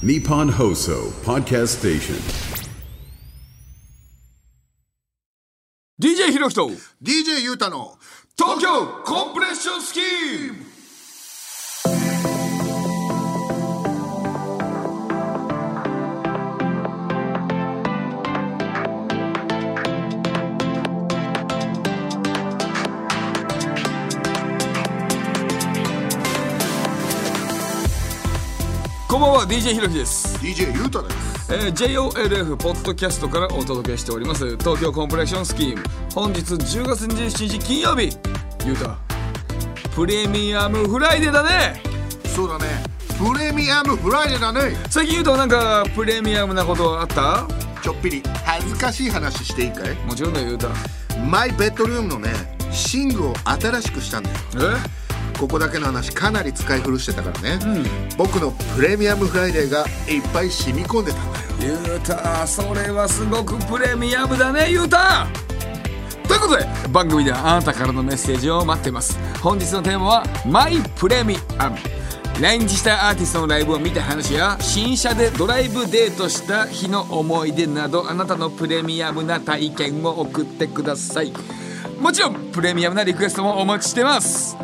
ニッポン放送パドキャストステーション DJ ひろきと DJ ゆうたの東京コンプレッションスキームは DJ ひろきです。DJ ゆうたです。えー JOLF ポッドキャストからお届けしております。東京コンプレッションスキーム。本日10月27日金曜日。ゆうたプレミアムフライデーだね。そうだね。プレミアムフライデーだね。最近言うとなんかプレミアムなことあった？ちょっぴり。恥ずかしい話していいかい？もちろんだよゆうた。マイベッドルームのね寝具を新しくしたんだよ。え？ここだけの話かなり使い古してたからね、僕のプレミアムフライデーがいっぱい染み込んでたんだよ。ゆうたそれはすごくプレミアムだねゆうたということで番組ではあなたからのメッセージを待っています。本日のテーマはマイプレミアム。来日したアーティストのライブを見た話や新車でドライブデートした日の思い出などあなたのプレミアムな体験を送ってください。もちろんプレミアムなリクエストもお待ちしてます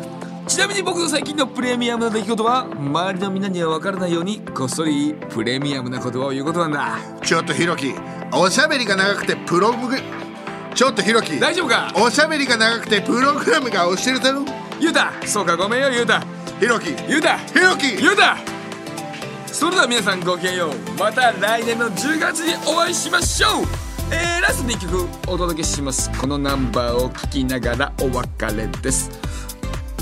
ちなみに僕の最近のプレミアムな出来事は周りのみんなには分からないようにこっそりプレミアムな言葉を言うことなんだ。ちょっとひろきおしゃべりが長くてプログちょっとひろき大丈夫か？おしゃべりが長くてプログラムが教えてるゆうた。そうかごめんよゆうた。ひろきゆうた。ひろきゆうた。それでは皆さんごきげんよう。また来年の10月にお会いしましょう。えー、ラストに1曲お届けします。このナンバーを聴きながらお別れです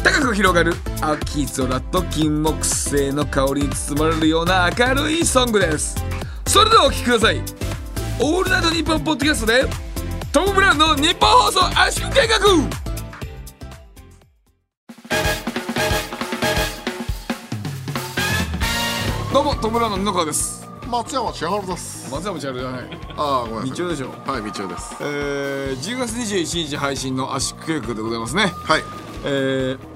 高く広がる秋空と金木犀の香りに包まれるような明るいソングです。それではお聴きください「オールナイトニッポン」ポッドキャストでトム・ブラウンの日本放送圧縮計画。どうもトム・ブラウンの布川です。松山千春です。松山千春じゃない。ああごめんなさい。道夫でしょ？はい道夫です。えー、10月21日配信の圧縮計画でございますね。はい。えー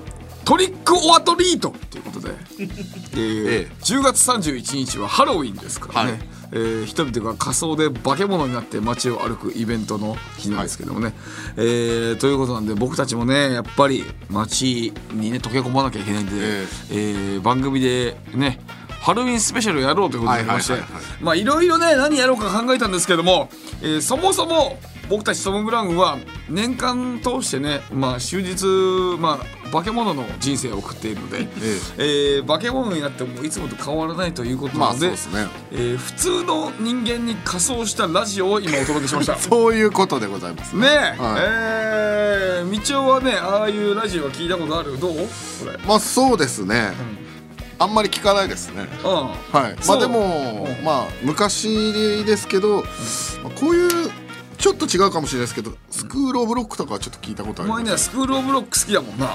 トリックオアトリートということで、えーええ。10月31日はハロウィンですからね、はい。えー人々が仮装で化け物になって街を歩くイベントの日なんですけどもね、えーということなんで僕たちもねやっぱり街にね溶け込まなきゃいけないんで、ええ。ー番組でねハロウィンスペシャルをやろうということになりまして。あいろいろね何やろうか考えたんですけども、えーそもそも僕たちトム・ブラウンは年間通してね、まあ、終日、まあ、化け物の人生を送っているので、えー化け物になってもいつもと変わらないということなので,、まあですね。えー普通の人間に仮装したラジオを今お届けしました。そういうことでございますね。え、はい。えー、道夫はねああいうラジオは聞いたことある？どう？これ。まあそうですね、あんまり聞かないですね。うん。はい。まあでもうん。まあ昔ですけど、まあこういうちょっと違うかもしれないですけどスクール・オブ・ロックとかはちょっと聞いたことあお前ります。ねスクール・オブ・ロック好きだもんな。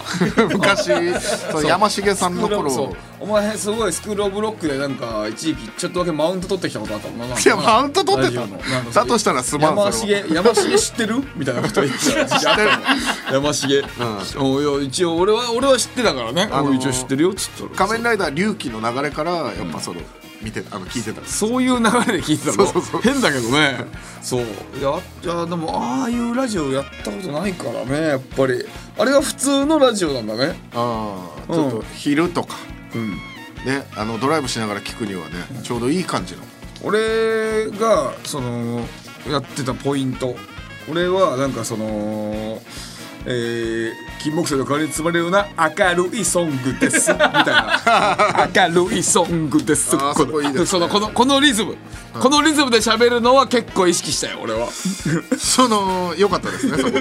昔 そう。山重さんのそう。頃お前すごいスクール・オブ・ロックでなんか一時期ちょっとだけマウント取ってきたことあったもんな。いやマウント取ってた。のだとしたらすまん山それ重山重知ってるみたいなこと言ってた時期あったもん。山重、おいや一応俺は俺は知ってたからね、あのー俺一応知ってるよっつったら。仮面ライダー龍騎の流れからやっぱその見てあの聞いてた。そういう流れで聞いてたの？そうそうそう。変だけどね。そう。いやいやでもああいうラジオやったことないからねやっぱり。あれが普通のラジオなんだね。ああちょっと昼とか。うん。ねあのドライブしながら聞くにはねちょうどいい感じの。俺がそのやってたポイント。俺はなんかそのえー、金木犀の香りに包まれるような明るいソングです。みたいな。明るいソングです。あーそこいいですね。そのこのこのリズム、このリズムで喋るのは結構意識したよ俺は。その良かったですねそこ。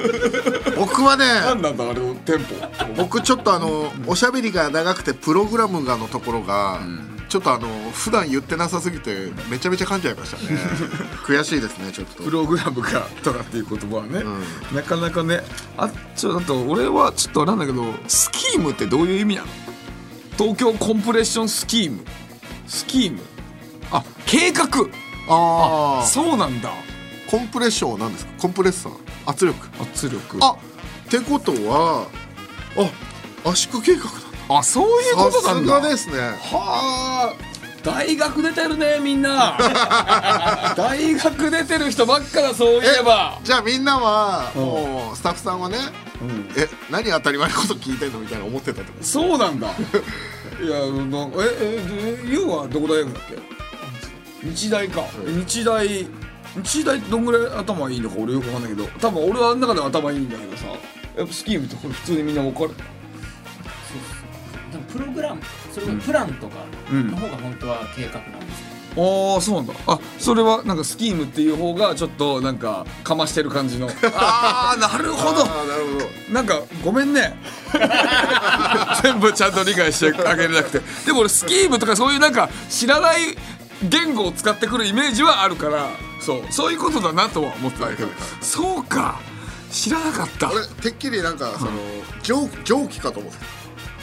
僕はね何なんだあれのテンポ。僕ちょっとあのおしゃべりが長くてプログラムがのところが、ちょっとあの普段言ってなさすぎてめちゃめちゃ噛んじゃいましたね。悔しいですねちょっと。プログラムがとかっていう言葉はね、なかなかねあちょっと俺はちょっとなんだけどスキームってどういう意味なの？東京コンプレッションスキーム。スキーム。あ計画。ああそうなんだ。コンプレッションは何ですか？コンプレッサー？圧力？圧力。あってことはあ圧縮計画だあそういうことなんだ。がですね。はあ。大学出てるねみんな。大学出てる人ばっかだそういえば。じゃあみんなはもうスタッフさんはね、え何当たり前のこと聞いてんのみたいな思ってたってこと？そうなんだ。いやなんええでユウはどこ大学だっけ？日大か、日大日大どんぐらい頭いいのか俺よくわかんないけど。多分俺はあの中では頭いいんだけどさ。やっぱスキームってこれ普通にみんな分かる？プログラムそれもプランとかの方が本当は計画なんですよ、ああそうなんだ。あそれはなんかスキームっていう方がちょっとなんかかましてる感じの。ああなるほど。ああなるほど。なんかごめんね。全部ちゃんと理解してあげれなくて。でも俺スキームとかそういうなんか知らない言語を使ってくるイメージはあるからそう。そういうことだなとは思ってたけど、そうか。知らなかった。俺てっきりなんかその蒸蒸気かと思ってた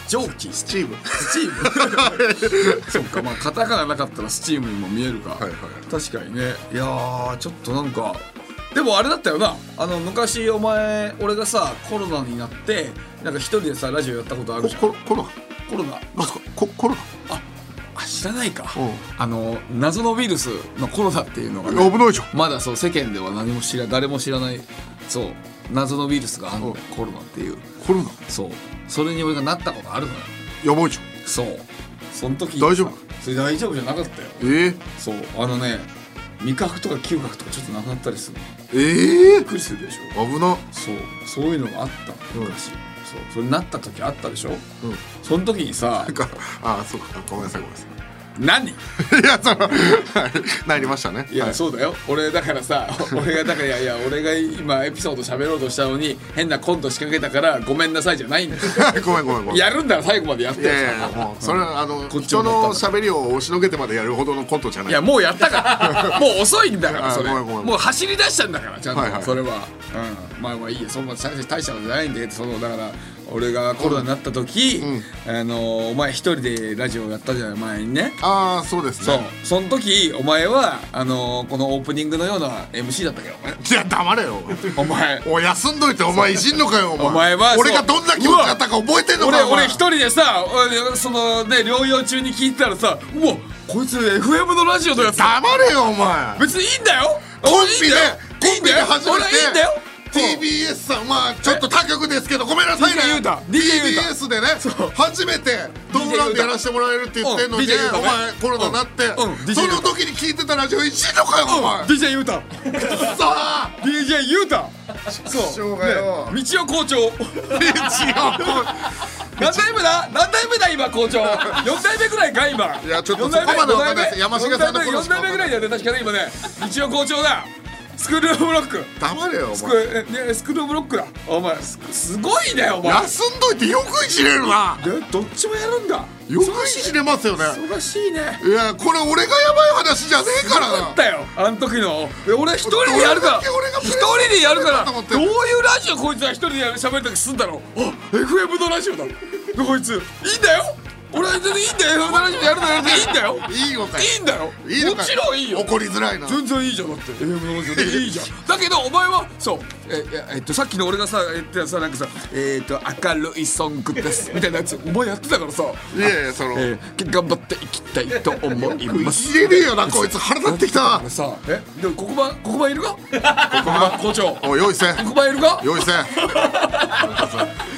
蒸気。ススチーム。チーム。そっかまあカタカナなかったらスチームにも見えるか、はいはい。確かにね。いやーちょっとなんかでもあれだったよな。あの昔お前俺がさコロナになってなんか一人でさラジオやったことあるこじゃん。コロコロコロナ。ナなんすか？こコロあ知らないか。うん。あの謎のウイルスのコロナっていうのが、ナ危ないじゃん。まだそう世間では何も知ら誰も知らないそう謎のウイルスがあるコロナっていう。コロナ？そうそれに俺がなったことあるのよ。やばいじゃん。そう。その時大丈夫？それ大丈夫じゃなかったよ。えー、そう。あのね味覚とか嗅覚とかちょっとなくなったりするの。びえっくりするでしょ。ー、危な。そう。そういうのがあったの昔、そう。それになった時あったでしょ。うん。その時にさなんかあそうか。ごめんなさいごめんなさい何？いやそのはい なりましたね。いや、はい。そうだよ。俺だからさ 俺がだからいやいや俺が今エピソード喋ろうとしたのに変なコント仕掛けたからごめんなさいじゃないんだよ。ごめんごめんごめん。やるんだら最後までやってよいやいやもうそれはあのこっち人の喋りを押しのけてまでやるほどのコントじゃない。いやもうやったからもう遅いんだからあそれ。もう走り出したんだからちゃんと、はいはい。それは、うん、まあまあいいやそんな大した大したことじゃないんだけどそのだから俺がコロナになった時、あのお前一人でラジオやったじゃない前にね。ああそうですそう。ねその時お前はあのこのオープニングのような MC だったけどねいや黙れよ お前。おい休んどいてお前いじんのかよお前。は俺がどんな気持ちだったか覚えてんのか俺俺一人でさ俺そのね療養中に聞いてたらさうわこいつ FM のラジオのやつ。黙れよお前。別にいいんだよ。コンビでコンビで初めて。俺いいんだよ TBS さんまあちょっと他局ですけどごめんなさいね。TBS でね初めてドームランでやらせてもらえるって言ってんのにうん DJ ユータ。おね前コロナになって。その時に聞いてたラジオいじんのかよお前。DJ ユータ。さあ DJ ユータ。そう。しょうがよ。ね道夫校長。一応何代目だ？何代目だ今校長。4代目ぐらいか今。いやちょっと四代目そこまでわかんないです。四代目山重さんの頃し4か代目ぐらいだよね確かね今ね。道夫校長だスクールオブロック。黙れよおス前クスクールオブロックだ。お前すすごいねお前。休んどいてよくいじれるな。でどっちもやるんだ。よくいじれますよね。忙しいね。いやこれ俺がやばい話じゃねえからな。だったよあの時の。え俺一人でやるから。一人でやるから。どういうラジオこいつは一人で喋る時すんだろう。あ FM のラジオだ。こいついいんだよ俺は全然いいんだよ。やるのやるのいいんだよ。いいのかよいいんだよ。いいのかもちろんいいよ。怒りづらいな。全然いいじゃんだって。いいじゃん。だけどお前はそう。えええっとさっきの俺がさ言ってたさなんかさえっと明るいソングです みたいなやつお前やってたからさ。いやいやその。えー頑張っていきたいと思いまいす。じれねえよなこいつ。腹立ってきた。さえでも黒板黒板いるか？黒板 校長。おい用意せ黒板いるか？用意せ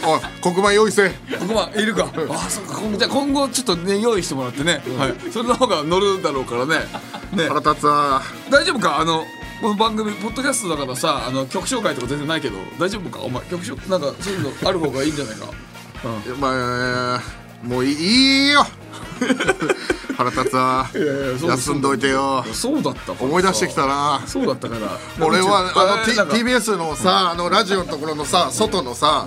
おい黒板用意せ黒板いるか？あそっか今じゃあ今後ちょっとね用意してもらってね、はい、それの方が乗るだろうからね。ね。腹立つわ。大丈夫か？あのこの番組ポッドキャストだからさあの曲紹介とか全然ないけど。大丈夫か？お前曲紹なんかそういうのある方がいいんじゃないか？まあもういいよ。腹立つわ。休んどいてよ。そうだった思い出してきたな。そうだったから。俺はあの、TBS のさあのラジオのところのさ外のさ、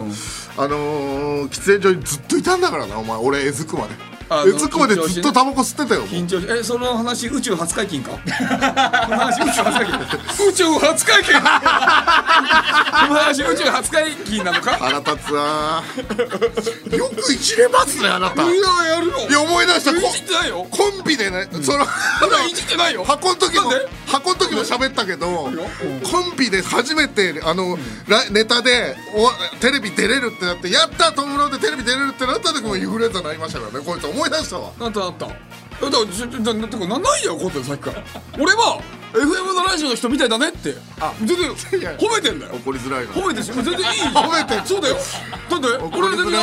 あのー、喫煙所にずっといたんだからなお前。俺えずくまで。えずくまでずっとタバコ吸ってたよ緊張しえその話宇宙初解禁か？この話宇宙初解禁。宇宙初解禁？この話宇宙初解禁なのか？腹立つわ。よくいじれますねあなた。いいややるよや思い出した。いコじってないよ。コンビでね、そのまだいじってないよ。箱の時も箱の時も喋ったけどコンビで初めてあの、ラネタでおテレビ出れるってなってやったトムロでテレビ出れるってなった時もインフルエンザになりましたからねこいつ思い出したわ。なんとなった。だからちょちょだってかなないよことさっきから。俺は FM のラジオの人みたいだねって。全然褒めてんだよ。怒りづらいな褒めてるし全然いい褒めてる。そうだよ。だって怒俺全然れ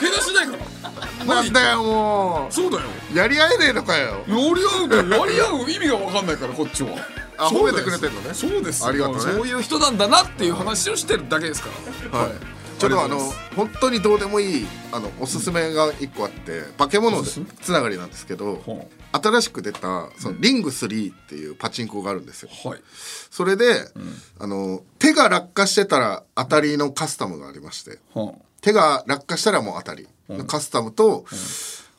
けなしないから。なんだよもそうだよ。うやり合えねえのかよ。やり合うやり合う意味が分かんないからこっちは。あ褒めてくれてんのね。そうですありがとうね。そういう人なんだなっていう話をしてるだけですから。はいちょっとあの本当にどうでもいいあのおすすめが一個あって化け物つながりなんですけどほ新しく出たそのリング3っていうパチンコがあるんですよ。はい。それで、あの手が落下してたら当たりのカスタムがありましては手が落下したらもう当たりのカスタムと、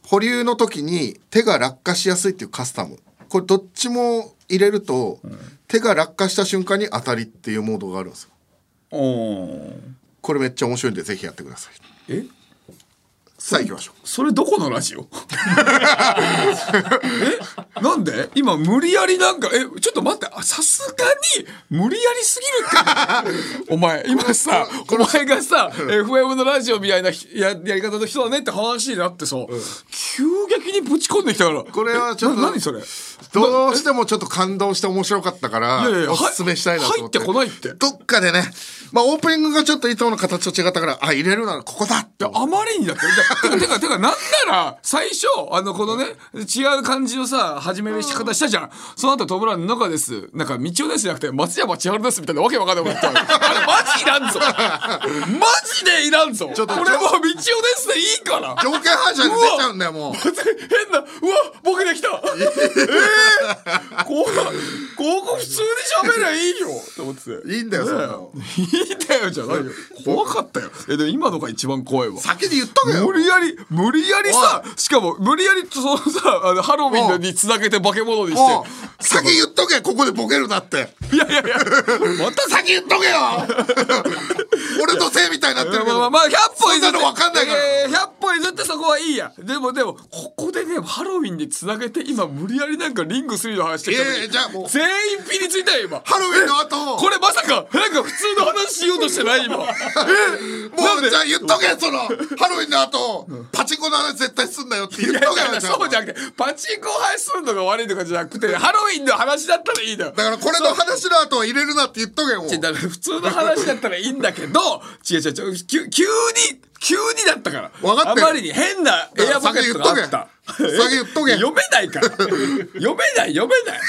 保留の時に手が落下しやすいっていうカスタム。これどっちも入れると、手が落下した瞬間に当たりっていうモードがあるんですよこれめっちゃ面白いんでぜひやってください。え？さあ行きましょう。それどこのラジオ？え？なんで？今無理やりなんかえちょっと待って。あさすがに無理やりすぎるって。お前今さお前がさ FM のラジオみたいなひややり方の人だねって話になってさ、急激にぶち込んできたから。これはちょっとな何それ？どうしてもちょっと感動して面白かったからいやいやおすすめしたいなと思って。入ってこないって。どっかでねまあオープニングがちょっといつもの形と違ったからあ入れるならここだって。あまりにだっててかてかなんなら最初あのこのね違う感じのさ始める仕方したじゃん。その後トムランの中です。なんか道夫ですじゃなくて松山千春ですみたいなわけわかんなくなったあれマジいらんぞ。マジでいらんぞ。ちょっとこれもう道夫ですでいいから。条件反射で出ちゃうんだよもう。変なうわボケできた。え えー、こうここ普通に喋りゃいいよ。って思ってて。いいんだよそんなの。いいんだよじゃないよ。怖かったよ。えでも今のが一番怖いわ。先に言っとけよ。無理やり無理やりさしかも無理やりそのさあのハロウィンにつなげて化け物にし先言っとけここでボケるなって。ていやいやいや。また先言っとけよ。俺のせいみたいになってるけど。まあまあまあ100歩譲って分かんないから。えー100歩譲ってそこはいいや。でもでもここでねハロウィンにつなげて今無理やりなんかリング3の話してきたじゃあもう。全員ピリついたよ今。ハロウィンの後。これまさかなんか普通の話しようとしてない今。え もうじゃあ言っとけそのハロウィンの後パチンコの話絶対すんなよって言っいやとけよじゃあそうじゃなくてパチンコ配するのが悪いとかじゃなくてハロウィンの話だったらいいのよ。だからこれの話の後は入れるなって言っとけよ。普通の話だったらいいんだけど 違う違う違う急急に急にだったから。分かってる。あまりに変なエアポケットがあった。先言っとけ。読めないから。読めない読めない。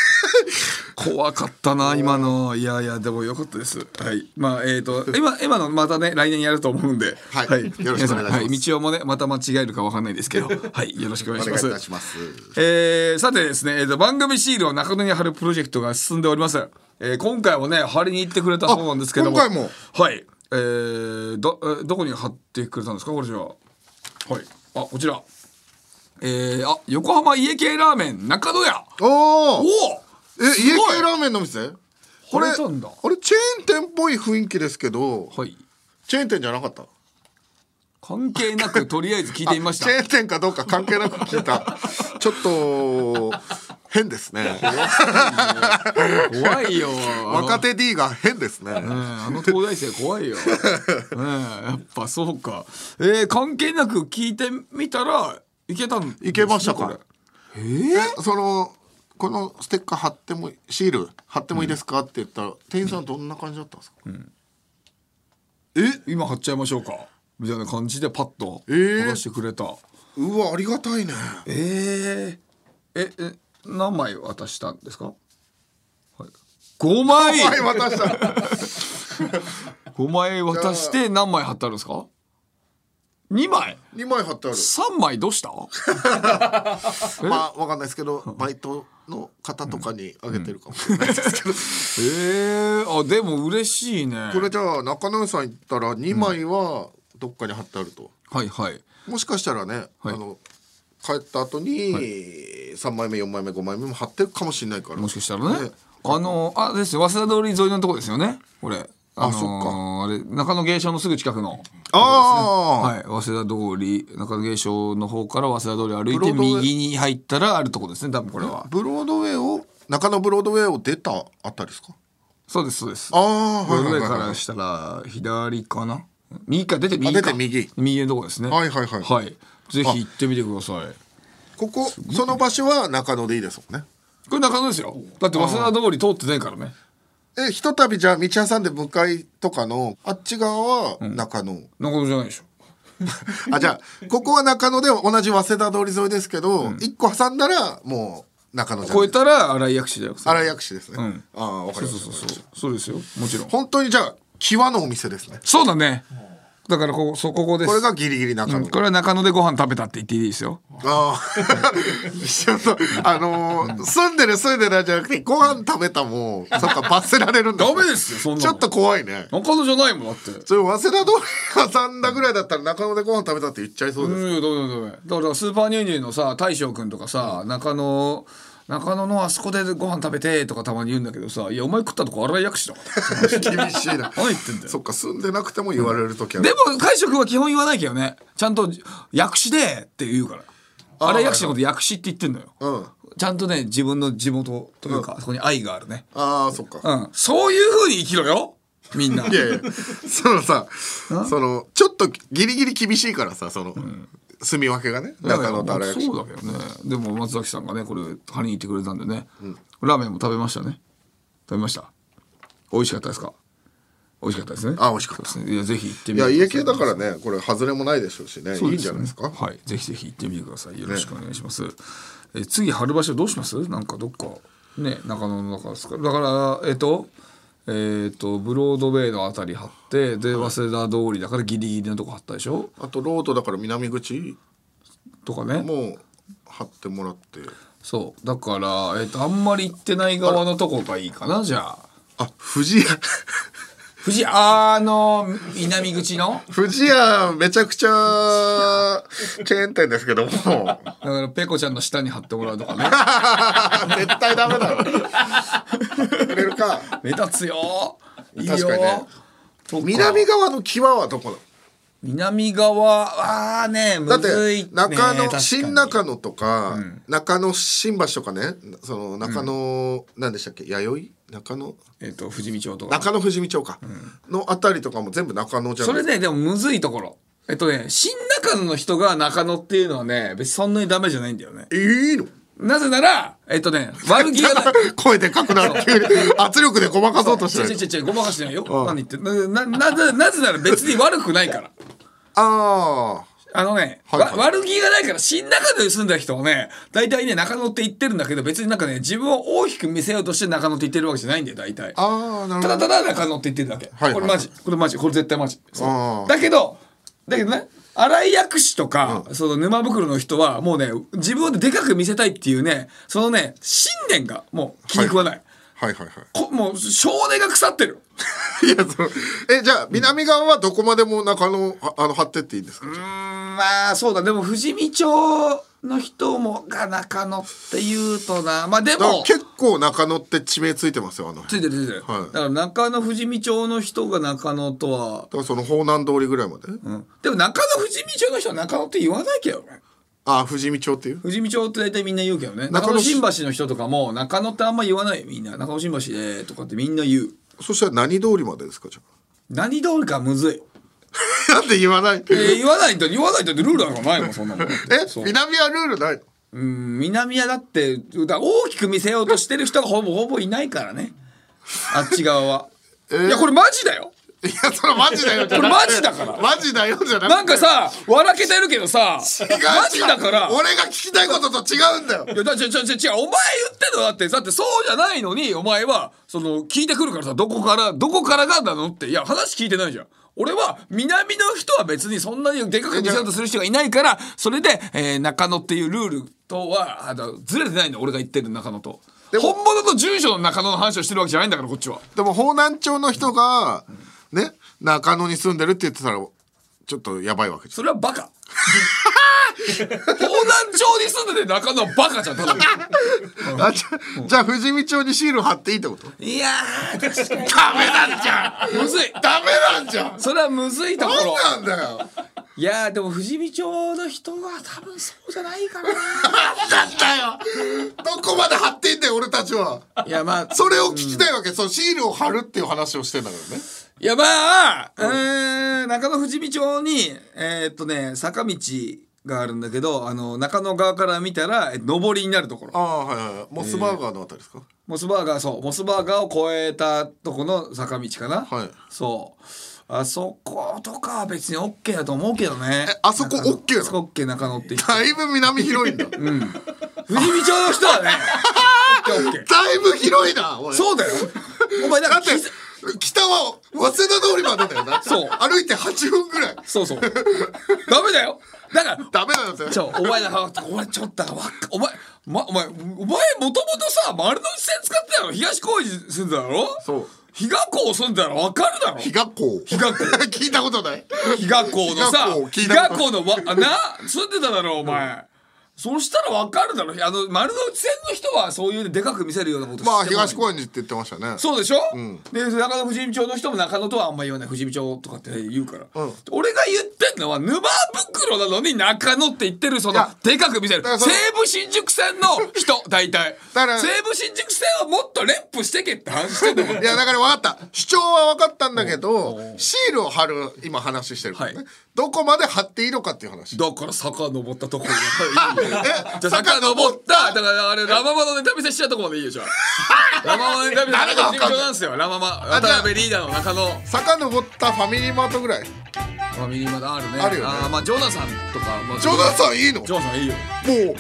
怖かったな今の。いやいやでもよかったです。はい。まあえっ、と今今のまたね来年やると思うんで。はい。よろしくお願いします。はい。道をもねまた間違えるかわかんないですけど。はい。よろしくお願いします。お願いいたします。えーさてですね、えーと番組シールを中野に貼るプロジェクトが進んでおります。えー今回もね貼りに行ってくれたそうなんですけども。あ今回も？はいえー、どえーどこに貼ってくれたんですかこれじゃあはい。あこちら。えー、あ横浜家系ラーメン中野屋。おおえ家系ラーメンの店？これあれチェーン店っぽい雰囲気ですけどはい。チェーン店じゃなかった？関係なくとりあえず聞いてみました。チェーン店かどうか関係なく聞いた。ちょっと変ですね。怖いよ。若手 D が変ですね。うんあの東大生怖いよ。うん、やっぱそうか。えー、関係なく聞いてみたらいけたんねいけましたかえそのこのステッカー貼ってもシール貼ってもいいですか？って言ったら店員さんどんな感じだったんですか？え今貼っちゃいましょうか。みたいな感じでパッとえー？剥がしてくれた。うわありがたいね。えー、ええ何枚渡したんですか？はい、5枚。はい渡した。5枚渡して何枚貼ってあるんですか？2枚。2枚貼ってある。3枚どうした？まあわかんないですけどバイトの方とかにあげてるかもしれないですけど、えー、あでも嬉しいね。これじゃあ中野さん行ったら2枚はどっかに貼ってあると、はいはい。もしかしたらね、はい。あの帰った後に3枚目4枚目5枚目も貼ってるかもしれないから。もしかしたらね。ね。あのあですよ。早稲田通り沿いのとこですよね。これ。あのーそっか。あれ中野芸商のすぐ近くの。ああ、はい。早稲田通り中野芸商の方から早稲田通り歩いて右に入ったらあるとこですね。多分これは。ブロードウェイを中野ブロードウェイを出たあたりですか？そうですそうです。ああブロードウェイはいはいはい。からしたら左かな。右か出て右か。あ出て右。右のとこですね。はいはいはい。はいぜひ行ってみてください。ここその場所は中野でいいですもんね。これ中野ですよ。だって早稲田通り通ってないからね。えひとたびじゃあ道挟んで向かいとかのあっち側は中野、中野じゃないでしょ。あじゃあここは中野で同じ早稲田通り沿いですけど、一個挟んだらもう中野じゃ超えたら新井薬師だよ荒井薬師ですね、ん。ああわかりました。そうそう。そうですよ。もちろん。本当にじゃあ際のお店ですね。そうだねだからここそうここです。これがギリギリ中野、うんこれは中野でご飯食べたって言っていいですよ。ああ ちょっとあのー住んでる住んでないじゃなくてご飯食べたもそっか罰せられるんだ。ダメですよそんなの。ちょっと怖いね。中野じゃないもんだって。それ早稲田通り挟んだぐらいだったら中野でご飯食べたって言っちゃいそうです、うん、ダメダメだからスーパーニューニューのさ大将君とかさ中野中野のあそこでご飯食べてとかたまに言うんだけどさいやお前食ったとこ荒井薬師だから。厳しいな。何言ってんだよ。そっか住んでなくても言われる時は、でも海職は基本言わないけどね。ちゃんと薬師でって言うから。荒井薬師のこと薬師って言ってんのよ、うん。ちゃんとね自分の地元というか、そこに愛があるね。ああそっか、うん。そういう風に生きろよ。みんな。いやいやそのさそのちょっとギリギリ厳しいからさその、住み分けがね中野と荒井薬師そうだけどね。でも松崎さんがねこれ借りに行ってくれたんでね、ラーメンも食べましたね。食べました。美味しかったですか？美味しかったですね。あ美味しかった。ですね。いやぜひ行っていみてくださや家系だからねこれ外れもないでしょうしね。いいんじゃないですか？はい。ぜひぜひ行ってみてください。よろしくお願いします、え次春場所どうします？なんかどっかね中野の中ですか？だからえっ、とえっ、とブロードウェイのあたり張ってで早稲田通りだからギリギリのとこ張ったでしょ？あとロードだから南口？とかね。もう貼ってもらって。そう。だから、えっとあんまり行ってない側のとこがいいかなじゃあ。あ藤屋富士あの南口の？藤屋めちゃくちゃチェーン店ですけども。絶だからペコちゃんの下に貼ってもらうとかね。対ダメだろ。くれるか。目立つよ。いいよ。ね。南側の際はどこなの？南側あーねだっむずい、てね、中野、確かに。新中野とか、中野新橋とかねその中野、何でしたっけ？弥生？中野？えっ、と富士見町とか。中野富士見町か、のあたりとかも全部中野じゃそないれねでもむずいところ。えっとね新中野の人が中野っていうのはね別にそんなにダメじゃないんだよね。いいの？なぜならえっとね悪気がない。声でかくなる急に圧力でごまかそうとしてる。違う違う違うごまかしてないよ。何言ってなななぜなぜなら別に悪くないから。ああのね、はいはい。わ悪気がないから新中野に住んだ人はね大体ね中野って言ってるんだけど別になんかね自分を大きく見せようとして中野って言ってるわけじゃないんだよ大体。あああなるたほど。だただ中野って言ってるだけ、はいはい。これマジ。これマジ。これ絶対マジ。だけどだけどね新井薬師とか、その沼袋の人はもうね自分をでかく見せたいっていうねそのね信念がもう気に食わない、はい。はいはいこもう少年が腐ってる いやそのえじゃあ南側はどこまでも中野ああの張ってっていいんですか、うーんまあそうだ。でも富士見町の人もが中野って言うとな。まあでだからも結構中野って地名ついてますよあのついてるついてる、はい。だから中野富士見町の人が中野とは、だからその方南通りぐらいまで、うん、でも中野富士見町の人は中野って言わないけどね。ああ富士見町っていう？富士見町って大体みんな言うけどね。中野新橋の人とかも中野ってあんま言わない。よみんな中野新橋でとかってみんな言うそしたら何通りまでですかじゃ何通りかむずい。あ なんで言わない？えー言わないと言わないとってルールなんかないもんそんなもん え南はルールないの？うん南はだってだ大きく見せようとしてる人がほぼほぼいないからね。あっち側は、ー。いやこれマジだよいやそれマジだよこれマジだから。マジだよじゃなくて。なんかさ笑けてるけどさ違うマジだから。俺が聞きたいことと違うんだよ。いやだちょちょちょ違うお前言ってんのだって。だってそうじゃないのにお前はその聞いてくるからさどこからどこからがなのって。いや話聞いてないじゃん。俺は南の人は別にそんなにでかく見せようとする人がいないからそれで、えー中野っていうルールとはあのずれてないの。俺が言ってる中野と。本物と住所の中野の話をしてるわけじゃないんだからこっちは。でも方南町の人がね中野に住んでるって言ってたらちょっとやばいわけじそれはバカ。方南町に住んでて中野はバカじゃんただの。ゃんあじゃあじゃあ富士見町にシール貼っていいってこと？いやー確かにダメなんじゃん。むずいダメなんじゃん。それはむずいところ。なんなんだよ。いやーでも富士見町の人は多分そうじゃないかな。だったよ。どこまで貼っていいんだよ俺たちは。いやまあそれを聞きたいわけ、そうシールを貼るっていう話をしてんだからねい。やまあ、えー中野富士見町にえーっとね坂道があるんだけどあの中野側から見たらえ上りになるところ。ああはいはいはい。モスバーガーのあたりですか、モスバーガーそう。モスバーガーを越えたとこの坂道かな、はい。そう。あそことかは別に OK だと思うけどね。えあそこ OK なの？あそこ OK 中野って言って。だいぶ南広いんだ、富士見町の人はね OKOK だいぶ広いなそうだよ。お前だって北は早稲田通りまでだよな。そう。歩いて8分ぐらい。そうそう。ダメだよ。だからダメなんですよ。ちょお前だお前ちょっとわっお前まお前お前もともとさ丸の内線使ってたの東高円寺住んでただろ？そう。比嘉校住んでたらわかるだろ？比嘉校比嘉校 聞いたことない？比嘉校のさ比嘉校のわあな？住んでただろお前、そしたらわかるだろ。あの丸の内線の人はそういうでかく見せるようなことまあ東高円寺って言ってましたね。そうでしょ、で中野富士見町の人も中野とはあんま言わない。富士見町とかって言うから、うん。俺が言ってんのは沼袋なのに中野って言ってるそのでかく見せる。西武新宿線の人 大体。だから西武新宿線をもっと連呼してけって話してんだもんいやだから分かった。主張は分かったんだけどシールを貼る今話してるからね、はいどこまで貼っていいのかっていう話。だから坂登ったところが。いいよじゃあ坂登った。だからあれラママのネタ見せしちゃうとこまでいいよじゃあラママのネタ見せ誰がわかんなんですよラママ渡辺リーダーの中野坂登ったファミリーマートぐらい。ファミリーまだあるね。あるよね。ーまあジョナサンとか、まあ、ジョナサンいいの？ジョナサンいいよ。もう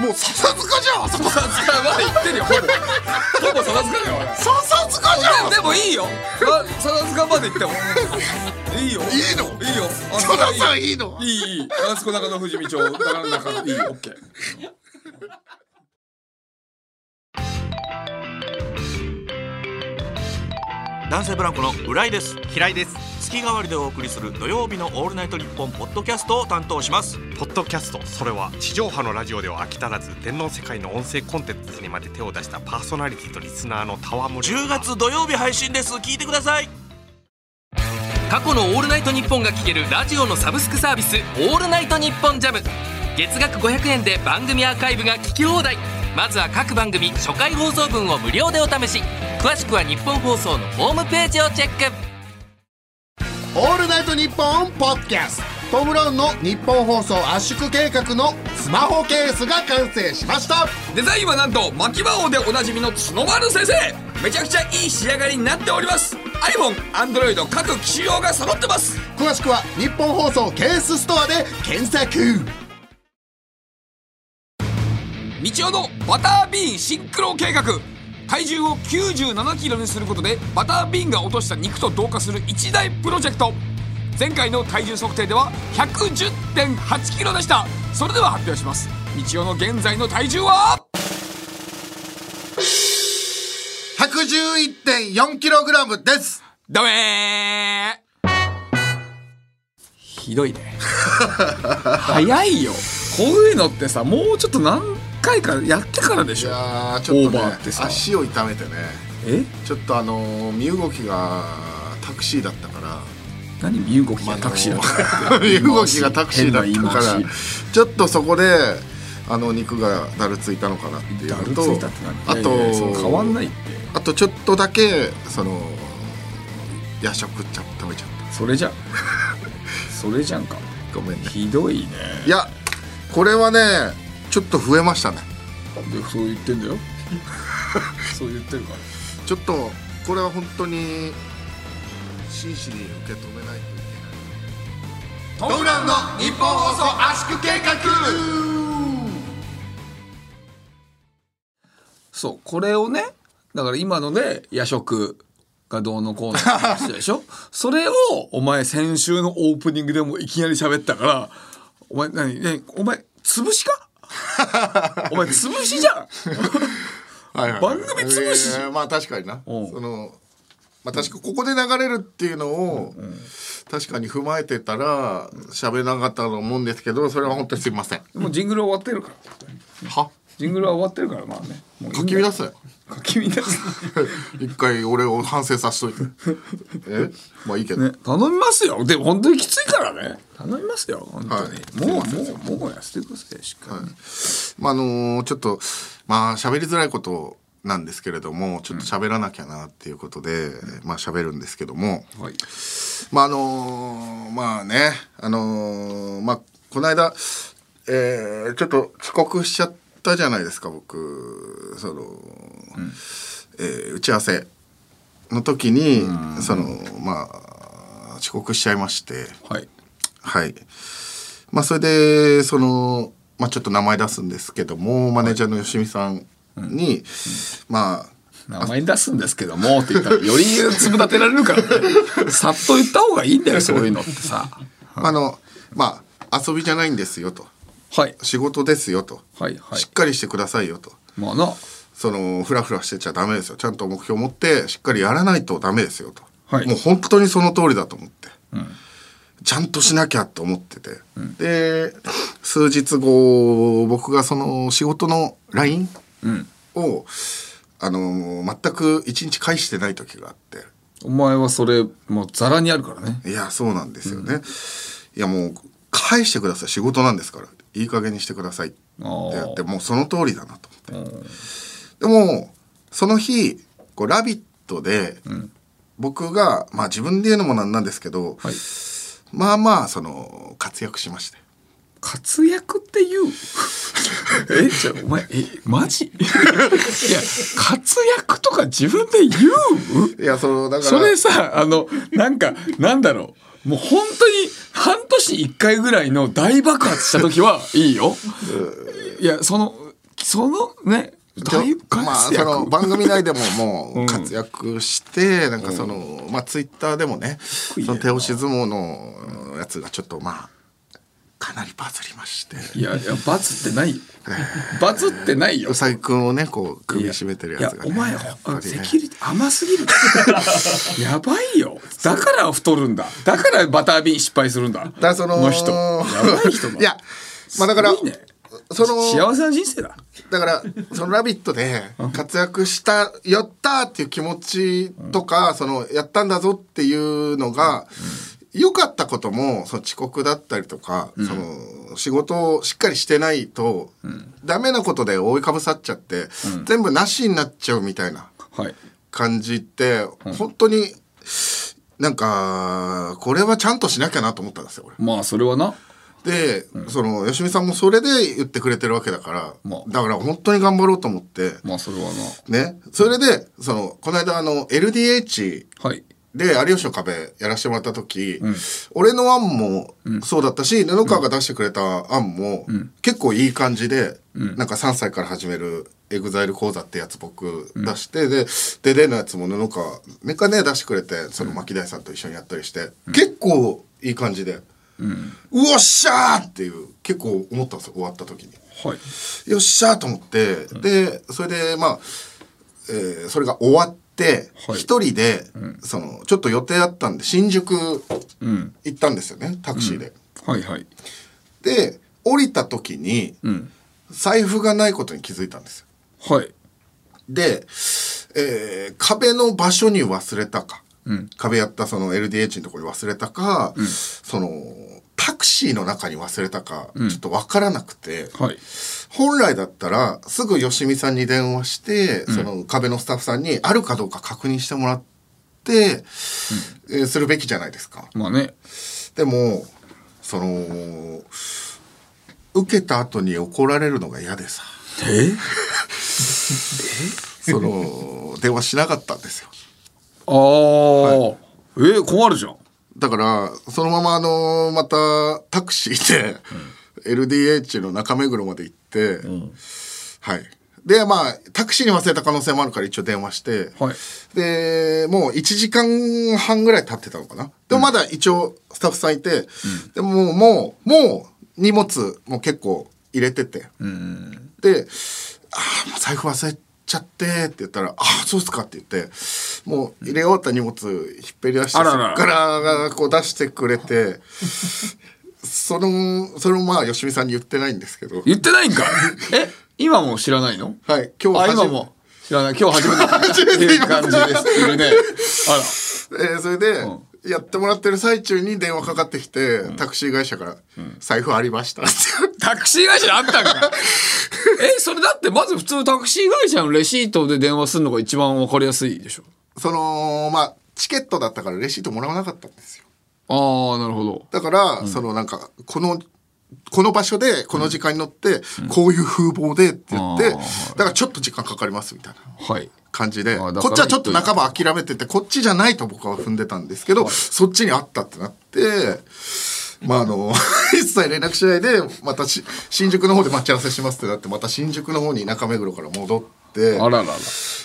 もう笹塚じゃんあそこ。笹塚まで行ってるよほぼ。ほぼ笹塚だよ俺笹塚じゃんでもいいよ。あ笹塚まで行っても。いいよ。いいの？いいよ。あジョナサンいい。いのいいい。いあそこ中野富士見町だから中野いい。よオッケー男性ブランコの浦井です。平井です。月替わりでお送りする土曜日のオールナイトニッポンポッドキャストを担当します。ポッドキャストそれは地上波のラジオでは飽き足らず天皇世界の音声コンテンツにまで手を出したパーソナリティとリスナーの戯れ10月土曜日配信です。聞いてください過去の「オールナイトニッポン」が聴けるラジオのサブスクサービス「オールナイトニッポンジャム。月額500円で番組アーカイブが聞き放題。まずは各番組初回放送分を無料でお試し詳しくは日本放送のホームページをチェック。オールナイトニッポンポッドキャストトム・ブラウンの日本放送圧縮計画のスマホケースが完成しました。デザインはなんと牧場王でおなじみの角丸先生。めちゃくちゃいい仕上がりになっております。iPhone、Android 各機種用が揃ってます。詳しくは日本放送ケースストアで検索。道夫のバタービーンシンクロ計画体重を97キロにすることでバタービーンが落とした肉と同化する一大プロジェクト。前回の体重測定では110.8キロでした。それでは発表します。道夫の現在の体重は？111.4kg です。ダメー！ひどいね。早いよ。こういうのってさもうちょっと何回かやってからでしいょやーちょっとねオーバーってさ。足を痛めてね。え？ちょっとあのー身動きがタクシーだったから。何身動きがタクシーだった身動きがタクシーだったから。ちょっとそこであの肉がだるついたのかなっていうだるつのといたってあと変わんないって。あとちょっとだけその夜食ちゃ食べちゃっそれじゃん。それじゃんか。たごめんね。ひどいね。いやこれはねちょっと増えましたね。でそう言ってんだよ。そう言ってるか。らちょっとこれは本当に真摯に受け止めないといけない。トム・ブラウンの日本放送圧縮計画。そうこれをねだから今ので夜食がどうのこうのって話でしょ？それをお前先週のオープニングでもいきなり喋ったからお前何？ねお前潰しか？お前潰しじゃん。はいはい番組潰しえーまあ確かにな。うん。そのまあ確かここで流れるっていうのを確かに踏まえてたら喋らなかったと思うんですけどそれは本当にすいません。もうジングル終わってるから。は？ジングルは終わってるからまあね。もういい書んだよ。き乱せ書き乱す一回俺を反省させといて。え？まあいいけど、ね、頼みますよ。でも本当にきついからね。頼みますよ本当に、はい。もうもうもうやせてくださいしっかり、まああのーちょっとまあ喋りづらいことなんですけれどもちょっと喋らなきゃなっていうことで、まあ喋るんですけども、はい。まああのーまあねあのーまあこの間えーちょっと遅刻しちゃったじゃないですか僕。その、えー打ち合わせ。の時に、そのまあ遅刻しちゃいまして。はい。はい。まあそれでそのまあちょっと名前出すんですけどもマネージャーの吉見さんに、まあ名前出すんですけどもって言ったらより粒立てられるからね さっと言った方がいいんだよそういうのってさ。あのまあ遊びじゃないんですよとはい。仕事ですよと、はいはい。しっかりしてくださいよと。まあな。そのフラフラしてちゃダメですよ。ちゃんと目標を持ってしっかりやらないとダメですよと、はい。もう本当にその通りだと思って、ちゃんとしなきゃと思ってて、で数日後僕がその仕事の LINE を、あの全く一日返してない時があって。お前はそれもうザラにあるからね。いやそうなんですよね、いやもう返してください。仕事なんですからいい加減にしてくださいってやってもうその通りだなと思って。でもその日「こうラビット!」で、僕がまあ自分で言うのもなんなんですけど、はい。まあまあその活躍しまして。活躍って言う？えじゃあお前えマジ？いや活躍とか自分で言う？いやそのだから。それさあのなんかなんだろう？もう本当に半年に1回ぐらいの大爆発した時はいいよ。いやそのそのねまあその番組内でももう活躍して、なんかその、まあツイッターでもね。その手押し相撲のやつがちょっとまあかなりバズりまして。いやいやバズってないよ。バズってないよ。うさぎくんをねこう首絞めてるやつがねいやお前ね。セキュリティ甘すぎる。やばいよ。だから太るんだ。だからバタービーン失敗するんだ。だからその人。やばい人だ。いやまあだからね。その幸せな人生だ。だからその「ラビット!」で活躍した「やった!」っていう気持ちとか、そのやったんだぞっていうのが、良かったこともその遅刻だったりとか、その仕事をしっかりしてないと、ダメなことで覆いかぶさっちゃって、全部なしになっちゃうみたいなはい。感じって、本当になんかこれはちゃんとしなきゃなと思ったんですよ俺。まあそれはな。で、その吉見さんもそれで言ってくれてるわけだから、まあ。だから本当に頑張ろうと思って、まあそれはね、それでそのこの間あの LDH なはいで「有吉の壁」やらせてもらった時、俺の案もそうだったし、布川が出してくれた案も、結構いい感じで、なんか3歳から始めるエグザイル講座ってやつ僕出して、でででのやつも布川メカね出してくれてその牧大さんと一緒にやったりして、結構いい感じで、うおっしゃーっていう結構思ったんですよ終わった時に。はい。よっしゃーと思って、でそれでまあ、えーそれが終わっ一、人で、そのちょっと予定あったんで新宿うん。行ったんですよねタクシーで。はいはい。で降りた時に、ん。財布がないことに気づいたんですよ。はい。で、えー壁の場所に忘れたか、ん。壁やったその LDH のところに忘れたか、そのタクシーの中に忘れたか、ちょっと分からなくて。はい。本来だったらすぐ吉見さんに電話して、その壁のスタッフさんにあるかどうか確認してもらって、えーするべきじゃないですか。まあね。でもその受けた後に怒られるのが嫌でさ。え？その電話しなかったんですよ。ああ、え困るじゃんだからそのままあのまたタクシーで、LDH の中目黒まで行って、はい。でまあタクシーに忘れた可能性もあるから一応電話して、はい。でもう1時間半ぐらい経ってたのかな。でもまだ一応スタッフさんいて、でももうもう荷物も結構入れてて、で「ああもう財布忘れちゃって」って言ったら「ああそうですか」って言ってもう入れ終わった荷物引っ張り出してそっからこう出してくれてそのそれもまあ吉見さんに言ってないんですけど。言ってないんか？え今も知らないの？はい今日今も知らない。今日初めて っていう感じです。ね。あら。えーそれで、やってもらってる最中に電話かかってきて、タクシー会社から「財布ありました」って。タクシー会社にあったんか。えそれだってまず普通タクシー会社のレシートで電話するのが一番わかりやすいでしょ。そのまあチケットだったからレシートもらわなかったんですよ。ああなるほど。だから、そのなんかこのこの場所でこの時間に乗って、こういう風貌でって言って、だからちょっと時間かかりますみたいな。はい感じでこっちはちょっと半ば諦めててこっちじゃないと僕は踏んでたんですけど、そっちにあったってなってまああの 一切連絡しないでまたし新宿の方で待ち合わせしますってなってまた新宿の方に中目黒から戻ってあららら。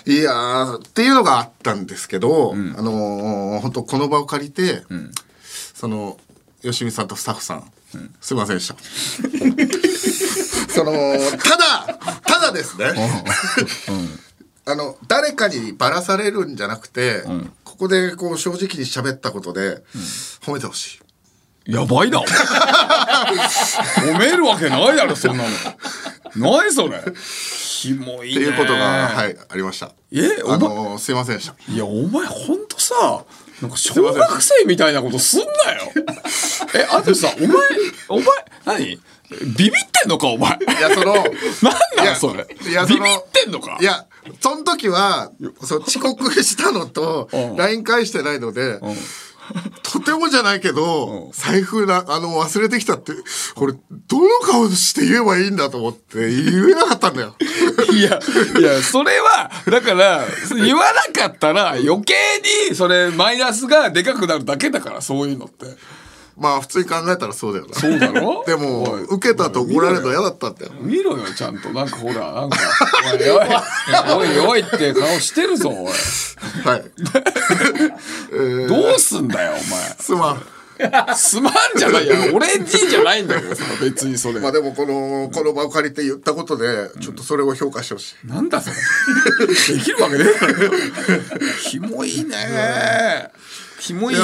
いやーっていうのがあったんですけど、あのー本当この場を借りて、その吉見さんとスタッフさん、すいませんでした。そのただただですね、あの誰かにばらされるんじゃなくて、ここでこう正直に喋ったことで、褒めてほしい。やばいな。褒めるわけないだろそんなの。何それ。キモいね。っていうことが、はい、ありました。えお前あのーすいませんでした。いやお前ほんとさなんか小学生みたいなことすんなよ。えあとさお前お前何？ビビってんのかお前。いや、その、なんいやなんそれ。いやビビってんのか。いや、その時は、そう遅刻したのとうん、LINE 返してないので、とてもじゃないけど、財布な、あの、忘れてきたって、俺、どの顔して言えばいいんだと思って、言えなかったんだよ。いや、いや、それは、だから、言わなかったら余計に、それ、マイナスがでかくなるだけだから、そういうのって。まあ、普通に考えたらそうだよな。そうだろ？でもおい、受けたと怒られるの嫌だったんだよ。見ろよ、ちゃんと。なんかほら、なんか、おい、おい、おい、おいって顔してるぞ、おい。はい。どうすんだよ、すまん。お前。すまんじゃないや、俺んちじゃないんだけどさ、別にそれ。まあでも、この、この場を借りて言ったことで、ちょっとそれを評価してほしい。なんだそれ。できるわけねえだろ。キモいね。キモいよ。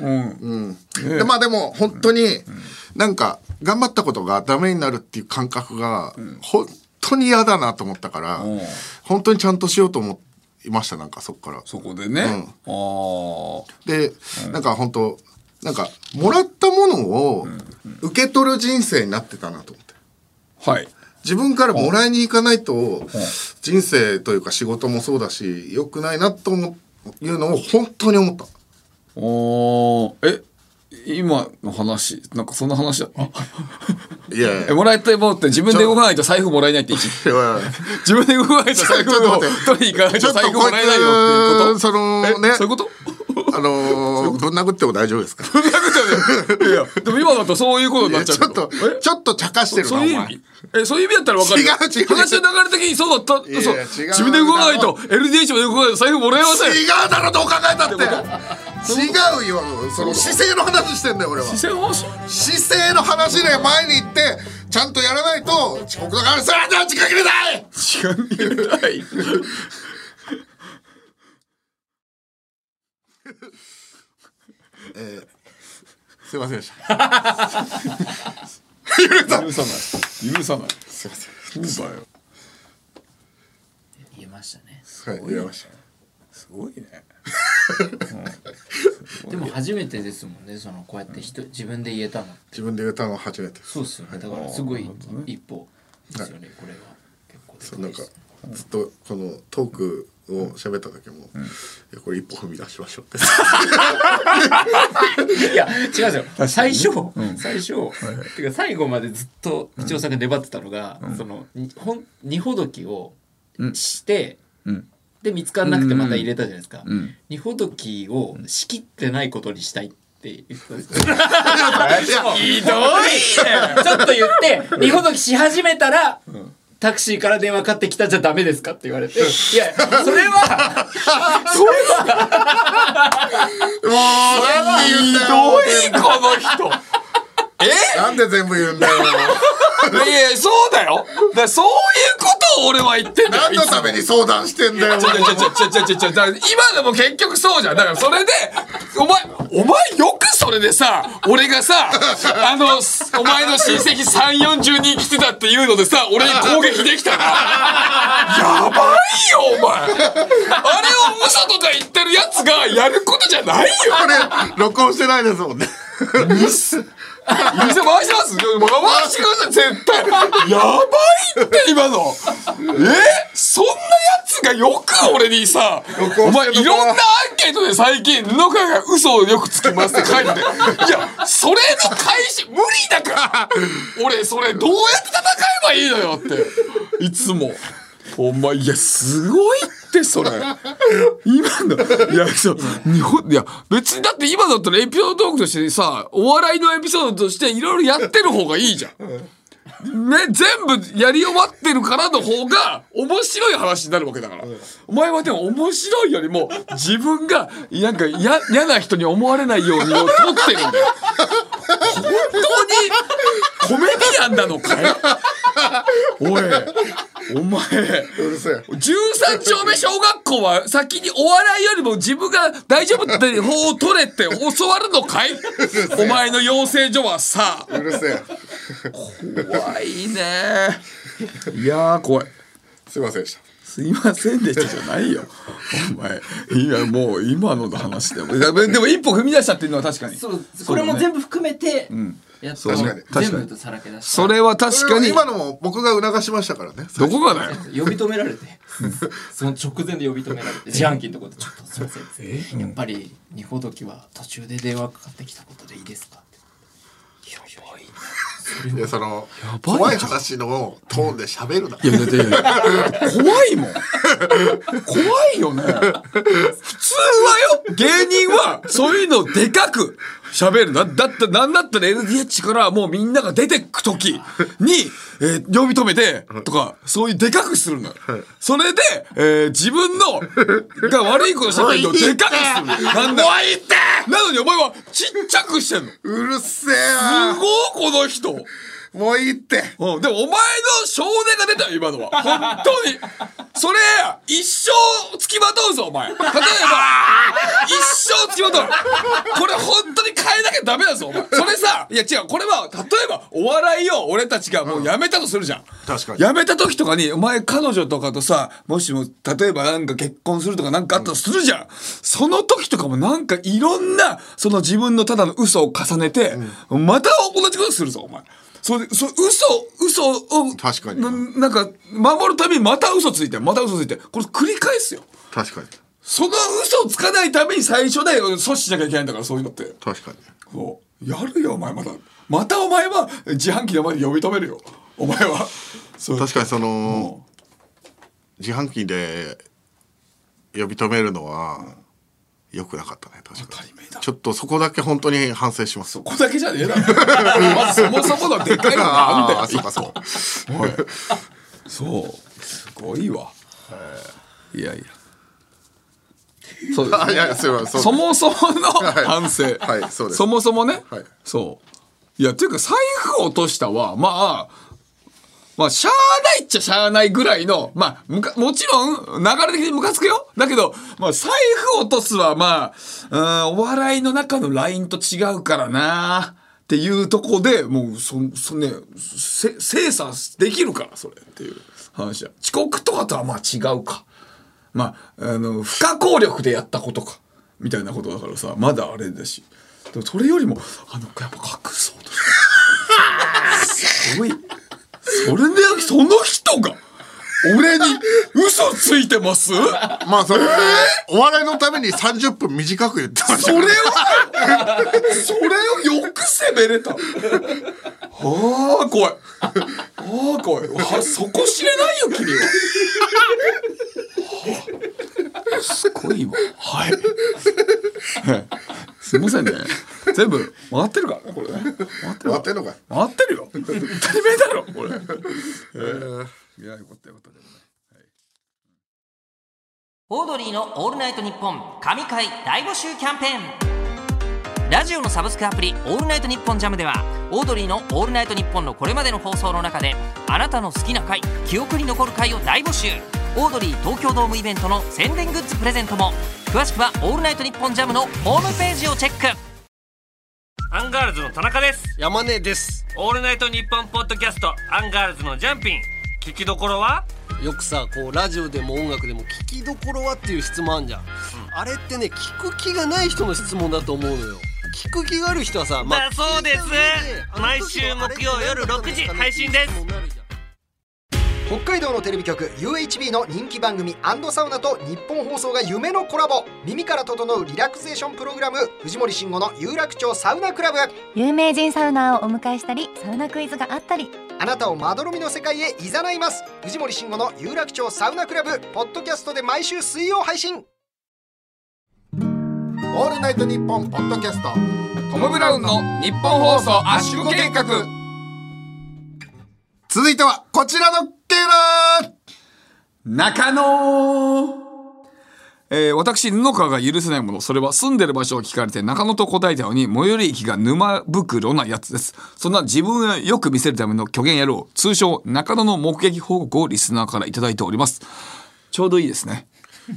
うん。でまあでも本当になんか頑張ったことがダメになるっていう感覚が本当に嫌だなと思ったからん本当にちゃんとしようと思いましたなんかそこから。そこでね。ああ。でなんか本当なんかもらったものを受け取る人生になってたなと思って。はい。自分からもらいに行かないと人生というか仕事もそうだし良くないなと思ういうのを本当に思った。おーえ今の話なんかそんな話だった？いやいや。えもらいたいものって自分で動かないと財布もらえないって言って自分で動かないと財布を取りに行かないと財布もらえないよっていうこと？そのね。えそういうこと？あのー、ぶん殴っても大丈夫ですか？いやでも今だとそういうことになっちゃうちょっとえ？ちょっと茶化してるそういう意味？えそういう意味だったら分かるよ。違う違う。話の流れ的にそうだった。そう違う自分で動かないと LDH まで動かないと財布もらえません。違うだろどう考えたって。違うよ。その姿勢の話してんだよ俺は。視線をし姿勢の話で前に行ってちゃんとやらないと遅刻だからさあ時間切れない！時間切れないすいませんでした。許さない。許さない。すいませんそうだよ言えましたね。はい言いましたすごいね。でも初めてですもんねそのこうやって人自分で言えたの自分で言ったのは初めて。そうですよね。だからすごい一歩ですよねこれは。結構そうなんかでかいですずっとこのトークを喋った時も、いやこれ一歩踏み出しましょうって。いや違うんですよ。最初、最初、てか最後までずっと一応さんが粘ってたのが、そのにほん二ほどきをして、ん。で見つからなくてまた入れたじゃないですか、ん。二ほどきを仕切ってないことにしたいって言ってたんですよ。ひどいねちょっと言って二ほどきし始めたら、タクシーから電話かかってきたじゃダメですかって言われて。いやそれはそれは。もうなんで言うんだひよどいこの人なんで全部言うんだよ。いやいやそうだよ。だそういうことを俺は言ってんだよ何のために相談してんだよ。ちょちょちょちょちょちょちょだから今でも結局そうじゃん。だからそれでお前お前よくそれでさ俺がさあのお前の親戚3 4 0人来てたっていうのでさ俺に攻撃できたな。やばいよお前。あれを嘘とか言ってるやつがやることじゃないよ。これ録音してないですもんね回してます？回してください絶対。やばいって今の。え？そんなやつがよく俺にさお前いろんなアンケートで最近布川が嘘をよくつきますって書いてて。いやそれの返し無理だから俺それどうやって戦えばいいのよって。いつも。お前いやすごいってそれ。今の。いやそう。日本いや別にだって今だったらエピソードトークとしてさお笑いのエピソードとしていろいろやってる方がいいじゃん。ね、全部やり終わってるからの方が面白い話になるわけだから、お前はでも面白いよりも自分がなんか嫌な人に思われないようにを取ってるんだよ。本当にコメディアンなのかいおいお前うるせえ13丁目小学校は先にお笑いよりも自分が大丈夫って方を取れって教わるのかい？お前の養成所はさ。うるせえ。怖いね。いやー怖い。すいませんでしたすいませんでしたじゃないよ。お前いやもう今の話でも。いやでも一歩踏み出したっていうのは確かに。そうこれも全部含めてやっと確かに。確かに全部とさらけ出した。それは確かに。今のも僕が促しましたからね。どこがだよ。呼び止められてその直前で呼び止められて自販機のところで「ちょっとすいません」やっぱり二ほどきは途中で電話かかってきたことでいいですか?」って「やばいね いやその怖い話のトーンで喋るな。いやだって怖いもん。怖いよね。普通はよ。芸人はそういうのでかく喋る。なだってなんだったら LDH からもうみんなが出てく時に、えー呼び止めてとかそういうでかくするのよ。それで、えー自分のが悪いことした時のでかくするのなんだなのにお前はちっちゃくしてんの。すうるせえなごいこの人。もういいって。うん、でもお前の少年が出たよ今のは。本当に。それ一生付きまとうぞお前。例えばこれ本当に変えなきゃダメだぞお前。それさいや違うこれは例えばお笑いを俺たちがもうやめたとするじゃん、確かに。やめた時とかにお前彼女とかとさもしも例えばなんか結婚するとかなんかあったとするじゃん、その時とかもなんかいろんなその自分のただの嘘を重ねて、また同じことするぞお前。それそ嘘嘘を確かにな。なんか守るためにまた嘘ついてまた嘘ついて。これ繰り返すよ。確かにその嘘をつかないために最初で阻止しなきゃいけないんだからそういうのって。確かに。そうやるよお前またまたお前は自販機の前に呼び止めるよ。お前は。確かにその自販機で呼び止めるのは良くなかったね確かに。ちょっとそこだけ本当に反省します。そこだけじゃねえだろ。まずそもそものでかいのがあんだよ。ああそうかそう。そう。すごいわ。いやいやそうですあ いやいやすいませんそうそもそものはい反省、はい。そうです。そもそもね、はい。そう。いやっていうか財布落としたはまあまあしゃあないっちゃしゃあないぐらいのまあむかもちろん流れ的にムカつくよ。だけどまあ財布落とすはまあうんお笑いの中のラインと違うからな。っていうとこでもうそそねせ精査できるからそれっていう話は遅刻とかとはまあ違うかまあ、あの不可抗力でやったことかみたいなことだからさまだあれだしでもそれよりもあのやっぱ隠そうと すごいそれでその人が俺に嘘ついてます？まあそれお笑いのために30分短く言ってましたそれをからそれをよく責めれた。はあ怖い。はあ怖い。はそこ知れないよ君は。はあすごいわ。はい。すいませんね。全部回ってるからねこれね。回ってる回ってんのかい回ってるよ。当たり前だろこれ。えーいやよかったよかったでもね。オードリーの「オールナイトニッポン」神回大募集キャンペーンラジオのサブスクアプリ「オールナイトニッポンジャムではオードリーの「オールナイトニッポン」のこれまでの放送の中であなたの好きな回記憶に残る回を大募集オードリー東京ドームイベントの宣伝グッズプレゼントも。詳しくは「オールナイトニッポンジャムのホームページをチェック。アンガールズの田中です。山根です。オールナイトニッポンポッドキャストアンガールズのジャンピン。聞きどころは？よくさこうラジオでも音楽でも聞きどころはっていう質問あんじゃん、あれってね聞く気がない人の質問だと思うのよ。聞く気がある人はさ、だそうです。毎週木曜夜6時配信です北海道のテレビ局 UHB の人気番組サウナとニッポン放送が夢のコラボ。耳から整うリラクゼーションプログラム藤森慎吾の有楽町サウナクラブ。有名人サウナーをお迎えしたりサウナクイズがあったり。あなたをまどろみの世界へ誘います。藤森慎吾の有楽町サウナクラブ。ポッドキャストで毎週水曜配信。オールナイトニッポンポッドキャスト。トム・ブラウンの日本放送圧縮計画。続いてはこちらのケーナー中野えー、私、布川が許せないもの、それは住んでる場所を聞かれて中野と答えたように、最寄り駅が沼袋なやつです。そんな自分をよく見せるための虚言野郎、通称中野の目撃報告をリスナーからいただいております。ちょうどいいですね。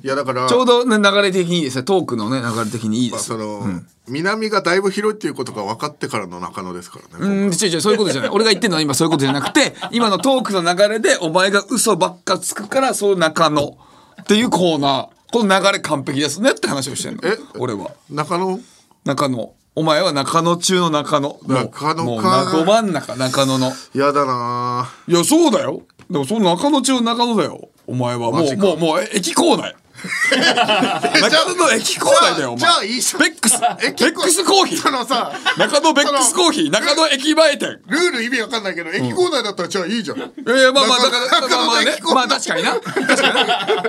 いやだからちょうど、ね、流れ的にいいですね。トークのね、流れ的にいいです。その、南がだいぶ広いっていうことが分かってからの中野ですからね、うん、違う違う、そういうことじゃない。俺が言ってるのは今そういうことじゃなくて、今のトークの流れで、お前が嘘ばっかつくから、そう中野っていうコーナー。この流れ完璧ですねって話をしてんの。え俺は。中野？中野。お前は中野中の中野。中野かど真ん中、中野の。やだなぁいや、そうだよ。でもその中野中中野だよ。お前は。もう、もう、もう、え駅構内。中野の駅構内だよ、お前。じゃあいいじゃんベックス。ベ駅ックスコーヒー。そのさ中野ベックスコーヒー。中野駅前店。ルール意味わかんないけど、駅構内だったらじゃあいいじゃん。いいやいや、まあまあ、だあまあねまあ確かにな。確かにな。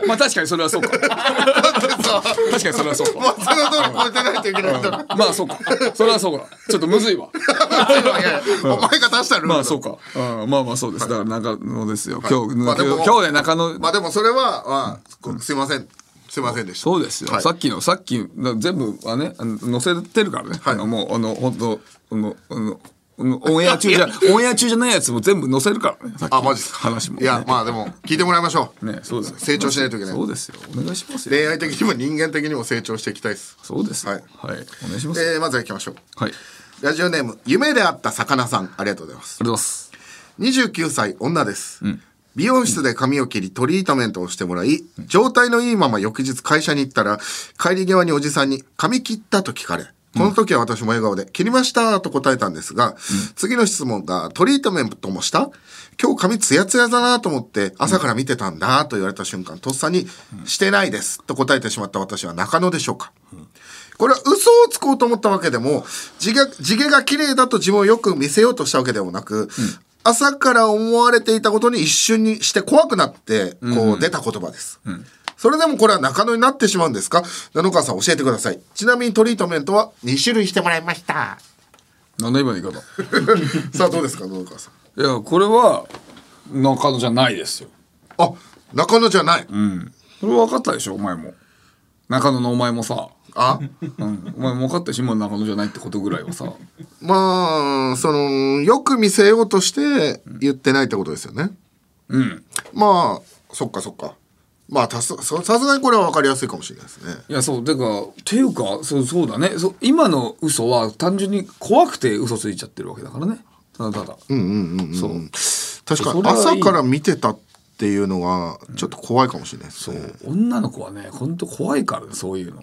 まあ確かにそれはそうか。確かにそれはそうか。まあ、その通り超えてないといけないんだろ。まあそうか。それはそうか。ちょっとむずいわ。いやいやお前が出したルールだまあそうか。うん、まあまあそうです。だから中野ですよ。今日、まあでも今日で中野。まあでもそれは、まあ、すいません。すいませんでした。そうですよ、はい。さっきのさっきな全部はね載せてるからね、はい。あのもうあの本当あのあのオンエア中じゃオンエア中じゃないやつも全部載せるからね。あ、マジですか？話も、ね、いや、まあでも、聞いてもらいましょう。ねそうです成長しないといけない。そうですよ。お願いしますよ。恋愛的にも人間的にも成長していきたいです。そうですよ。ははい。い、お願いします、えー、まずは行きましょう。はい。ありがとうラジオネーム、夢であった魚さん、ありがとうございます。ございます。29歳女です、美容室で髪を切りトリートメントをしてもらい、状態のいいまま翌日会社に行ったら帰り際におじさんに「髪切った?」と聞かれこの時は私も笑顔で「切りました」と答えたんですが、次の質問が「トリートメントもした?」今日髪ツヤツヤだなと思って朝から見てたんだと言われた瞬間とっさに「してないです」と答えてしまった私は中野でしょうか、これは嘘をつこうと思ったわけでも地毛地毛が綺麗だと自分をよく見せようとしたわけでもなく、朝から思われていたことに一瞬にして怖くなってこう出た言葉です、それでもこれは中野になってしまうんですか？布川さん教えてください。ちなみにトリートメントは2種類してもらいました。なんだ今の言い方？さあどうですか布川さん？いやこれは中野じゃないですよ。あ中野じゃない、それ分かったでしょお前も。中野のお前もさあ？うん、お前も分かったし今の中野じゃないってことぐらいはさ。まあそのよく見せようとして言ってないってことですよね。うん。まあそっかそっか。まあささすがにこれは分かりやすいかもしれないですね。いやそうてかっていうかそうそうだね。そう今の嘘は単純に怖くて嘘ついちゃってるわけだからね。ただただ。うんうんうんうんそう。確かに朝から見てたっていうのはちょっと怖いかもしれないですね、女の子はねほんと怖いからねそういうの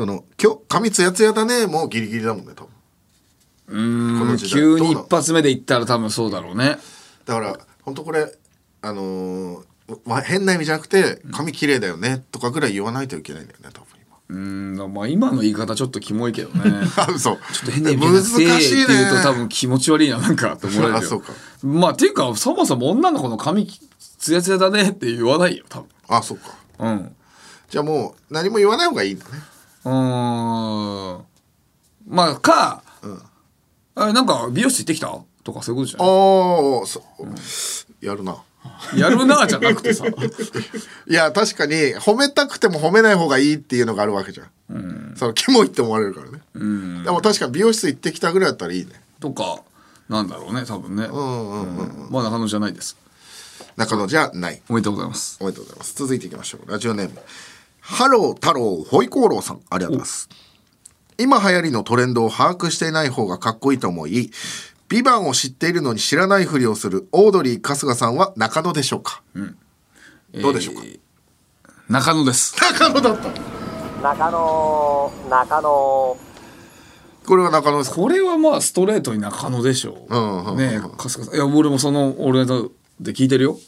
その今日髪ツヤツヤだね。もうギリギリだもんね多分。この時代。急に一発目で言ったら多分そうだろうね。だから本当これあのーまあ、変な意味じゃなくて髪綺麗だよねとかぐらい言わないといけないんだよね多分うんまあ今の言い方ちょっとキモいけどね。今 あ嘘。ちょっと変な意味じゃなくて難しいね。って言うと多分気持ち悪いななんかって思われるよ。あそうか。まあっていうかそもそも女の子の髪ツヤツヤだねって言わないよ多分。あそうか。うん。じゃあもう何も言わない方がいいんだねうーん。まあか、あなんか美容室行ってきた？とかそういうことじゃない？ああそう、やるな。やるなじゃなくてさ。いや確かに褒めたくても褒めない方がいいっていうのがあるわけじゃん、そのキモいって思われるからね、でも確かに美容室行ってきたぐらいだったらいいね。とかなんだろうね多分ね、うんまあ中野じゃないです。中野じゃない。おめでとうございます。おめでとうございます。続いていきましょう。ラジオネームハロー太郎ホイコーローさんありがとうございます。今流行りのトレンドを把握していない方がかっこいいと思いビバンを知っているのに知らないふりをするオードリー春日さんは中野でしょうか、どうでしょうか、中野です。中野だった中野中野。これは中野ですかこれはまあストレートに中野でしょう、うんうんねえ春日さん。いや俺もその俺で聞いてるよ、うんうん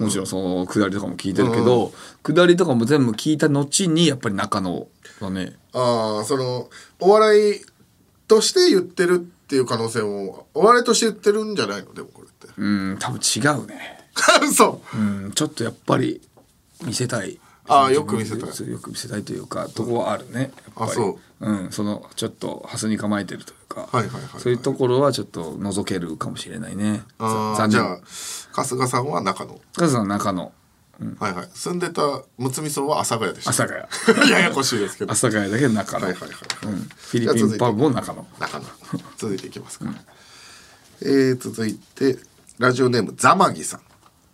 もちろんその下りとかも聞いてるけど、下りとかも全部聞いた後にやっぱり中野だね。ああそのお笑いとして言ってるっていう可能性もお笑いとして言ってるんじゃないの？でもこれって。うん多分違うね。嘘。うんちょっとやっぱり見せたい。ああよく見せたい。そうよく見せたいというかとこはあるね。やっぱり。あそう。うんそのちょっとハスに構えてるというか、はいはいはいはい。そういうところはちょっと覗けるかもしれないね。あじゃあ春日さんは中野。春日さん中野。はいはい。住んでたむつみ荘は阿佐ヶ谷でした。阿佐ヶ谷。ややこしいですけど。阿佐ヶ谷だけど中野、はいはいはいうん、フィリピンパブも中野。中野。続いていきますか、えー続いてラジオネームザマギさん。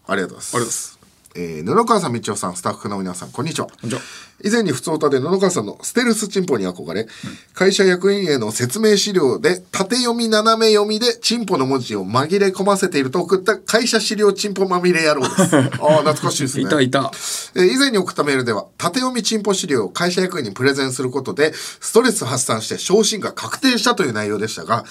ありがとうございます。ありがとうございます。えー布川さん、道夫さん、スタッフの皆さん、こんにちは。こんにちは以前に普通歌で布川さんのステルスチンポに憧れ、会社役員への説明資料で縦読み斜め読みでチンポの文字を紛れ込ませていると送った会社資料チンポまみれ野郎です。ああ、懐かしいですね。いたいたえー以前に送ったメールでは縦読みチンポ資料を会社役員にプレゼンすることでストレス発散して昇進が確定したという内容でしたが、